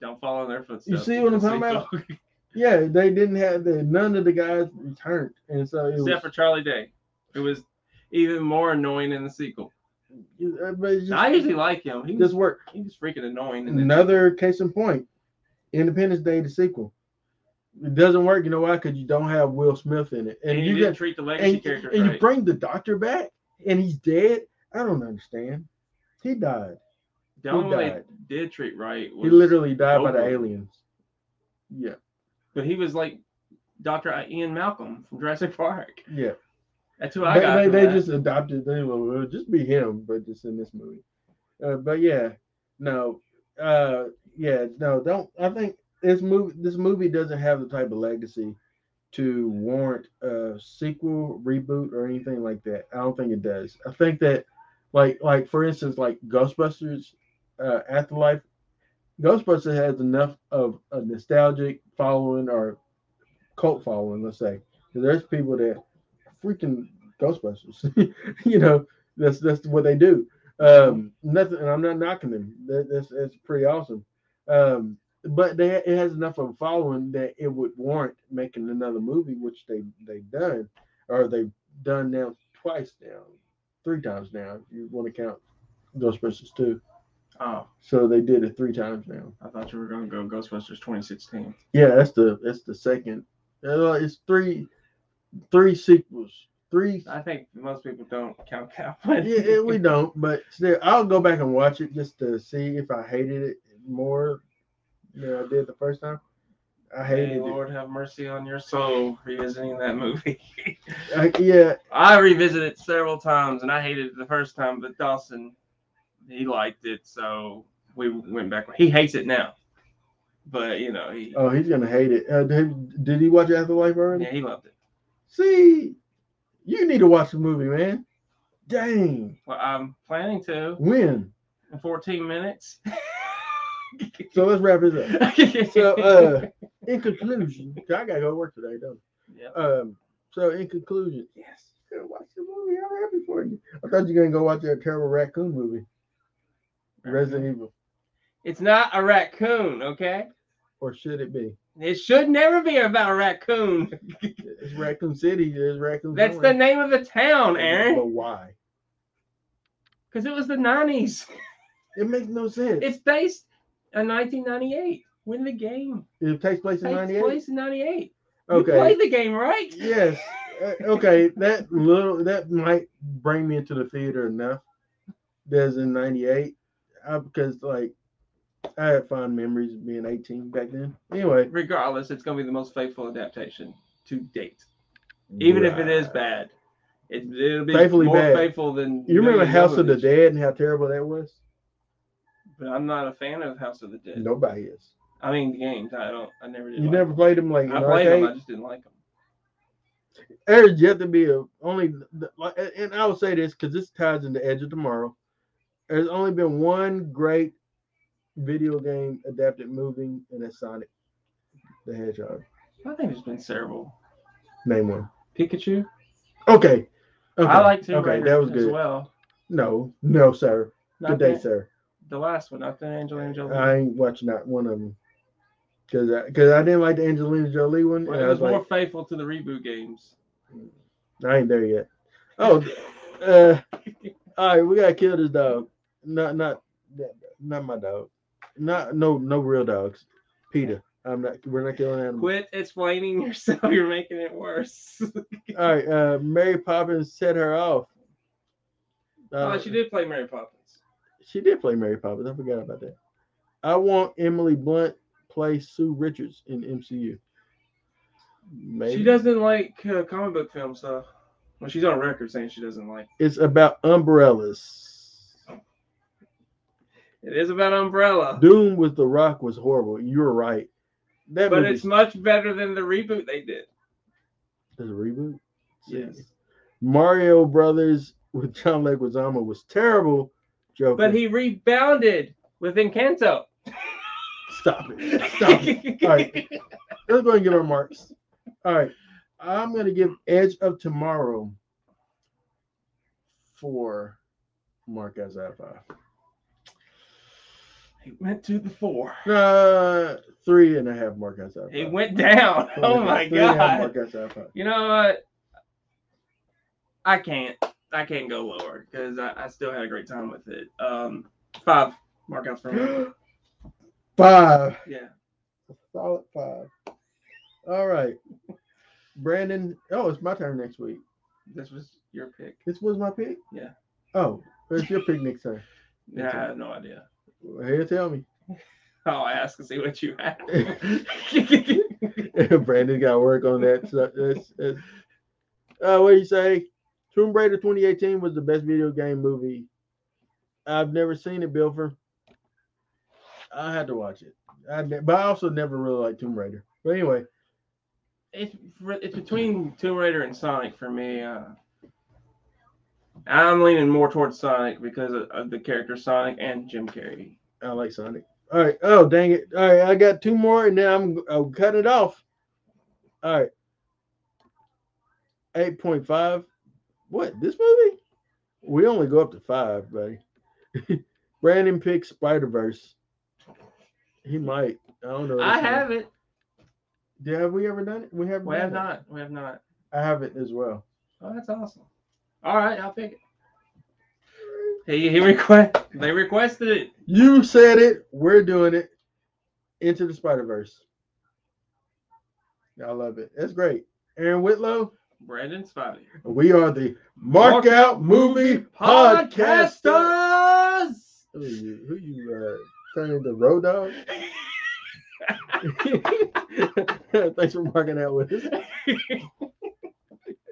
Don't follow in their footsteps. You see what I'm talking about? <laughs> Yeah, they didn't have the none of the guys returned, and so it Except was, for Charlie Day. It was even more annoying in the sequel. just, I usually like him. He just work. he was freaking annoying. In the Another case in point, Independence Day, the sequel. It doesn't work. You know why? Because you don't have Will Smith in it, and, and, you, you didn't treat the legacy and, characters and you bring the doctor back, and he's dead. I don't understand. He died. the only one they did treat right was He literally died by the aliens. Yeah, but he was like Dr. Ian Malcolm from Jurassic Park. yeah. That's who I They, got. they, they just adopted. They were well, just be him, but just in this movie. Uh, but yeah, no, uh, yeah, no, don't. I think this movie, this movie doesn't have the type of legacy to warrant a sequel, reboot, or anything like that. I don't think it does. I think that, like, like for instance, like Ghostbusters, uh, Afterlife, Ghostbusters has enough of a nostalgic following or cult following, let's say There's people that freaking Ghostbusters. <laughs> you know, that's that's what they do. Um, nothing, and I'm not knocking them. That, that's that's pretty awesome. Um, but they it has enough of a following that it would warrant making another movie, which they they've done, or they've done now twice now, three times now. If you want to count Ghostbusters two, Oh, so they did it three times now. I thought you were going to go Ghostbusters 2016. Yeah, that's the that's the second. Uh, it's three three sequels. Three I think most people don't count that <laughs> one. yeah, yeah, we don't, but still, I'll go back and watch it just to see if I hated it more than I did the first time. I hated it. Lord have mercy on your soul revisiting that movie. I, <laughs> yeah, I revisited it several times and I hated it the first time, but Dawson, he liked it, so we went back. He hates it now, but you know, he oh, he's gonna hate it. Uh, did, did he watch Afterlife already? yeah, he loved it. See, you need to watch the movie, man. Dang, Well, I'm planning to when? in 14 minutes. So let's wrap this up. <laughs> So, uh, in conclusion, I gotta go to work today, don't yeah. I? Um, so in conclusion, Yes. watch the movie. I'm happy for you. I thought you were gonna go watch that terrible raccoon movie, Resident Evil, It's not a raccoon, okay? or should it be? It should never be about a raccoon. <laughs> It's Raccoon City. There's Raccoon. That's the name of the town, Aaron. But Aaron. why? Because it was the 90s. It makes no sense. It's based in 1998. Win the game. It takes place in Takes '98. place in 98. You Okay. played the game, right? Yes. Uh, okay. That little that might bring me into the theater enough. There's in '98 because like I had fond memories of being 18 back then. Anyway, Regardless, it's going to be the most faithful adaptation to date. Even if it is bad, it, it'll be Faithfully more bad. faithful than. You remember million House of the. Dead and how terrible that was? But I'm not a fan of House of the Dead. Nobody is. I mean, the games. I don't. I never did. You like never them. played them like I played them. I just didn't like them. There's yet to be a only, and I will say this because this ties into Edge of Tomorrow. There's only been one great video game adapted movie, and that's Sonic the Hedgehog. I think there's been several. Name one. Pikachu. Okay. okay. I like Tomb Okay, Raider that was as good. well. No, no, sir. Not Good day, sir. the last one, not the Angelina Jolie. I ain't watching that one of them because I, cause I didn't like the Angelina Jolie one. Well, it I was was more like, faithful to the reboot games. I ain't there yet. Oh, uh, all right, we gotta kill this dog. Not, not, not my dog. Not, no, no real dogs. Peter. I'm not. We're not killing animals. Quit explaining yourself. <laughs> You're making it worse. <laughs> All right. Uh, Mary Poppins set her off. Uh, oh, she did play Mary Poppins. She did play Mary Poppins. I forgot about that. I want Emily Blunt play Sue Richards in MCU. Maybe. She doesn't like uh, comic book films, though. Well, she's on record saying she doesn't like. It's about umbrellas. It is about Umbrella, Doom with The Rock was horrible. You're right. That but movie it's much better than the reboot they did. a reboot. Yes, Mario Brothers with John Leguizamo was terrible. Joker. but he rebounded with Encanto. Stop it. Stop it. <laughs> All right. Let's go and give our marks. All right. I'm gonna give Edge of Tomorrow for Mark as out of five. He went to the four. Uh, three and a half mark outside. of five. went down. Oh my Three and a half god. mark outside of five. You know what? I can't. I can't go lower because I, I still had a great time with it. Um, five markouts for me. <gasps> <gasps> Five. Yeah. Solid five. All right. Brandon. Oh, it's my turn next week. This was your pick. This was my pick? Yeah. Oh, it's your pick next time. <laughs> Yeah, I have no idea. Here, tell me. I'll ask and see what you have. <laughs> Brandon got work on that. So that's, that's, uh, what do you say? Tomb Raider 2018 was the best video game movie. I've never seen it, Bilfer. I had to watch it. I but I also never really liked Tomb Raider. But anyway, it's it's between Tomb Raider and Sonic for me. Uh, I'm leaning more towards Sonic because of, of the character Sonic and Jim Carrey. I like Sonic. All right. Oh, dang it. All right. I got two more and then I'm I'll cut it off. All right. 8.5. What? This movie? We only go up to five, buddy. <laughs> Brandon picks Spider Verse. He might. I don't know. I have it. Yeah, have we ever done it? We haven't. We have it. not. We have not. I have it as well. Oh, that's awesome. All right, I'll pick it. He he request they requested it. You said it. We're doing it. Into the Spider Verse. I love it. That's great. Aaron Whitlow. Brandon Spivey. We are the Mark Out Movie Podcasters. Podcasters. Who you, who you uh, turn into Road Dog? <laughs> <laughs> Thanks for marking out with us. <laughs>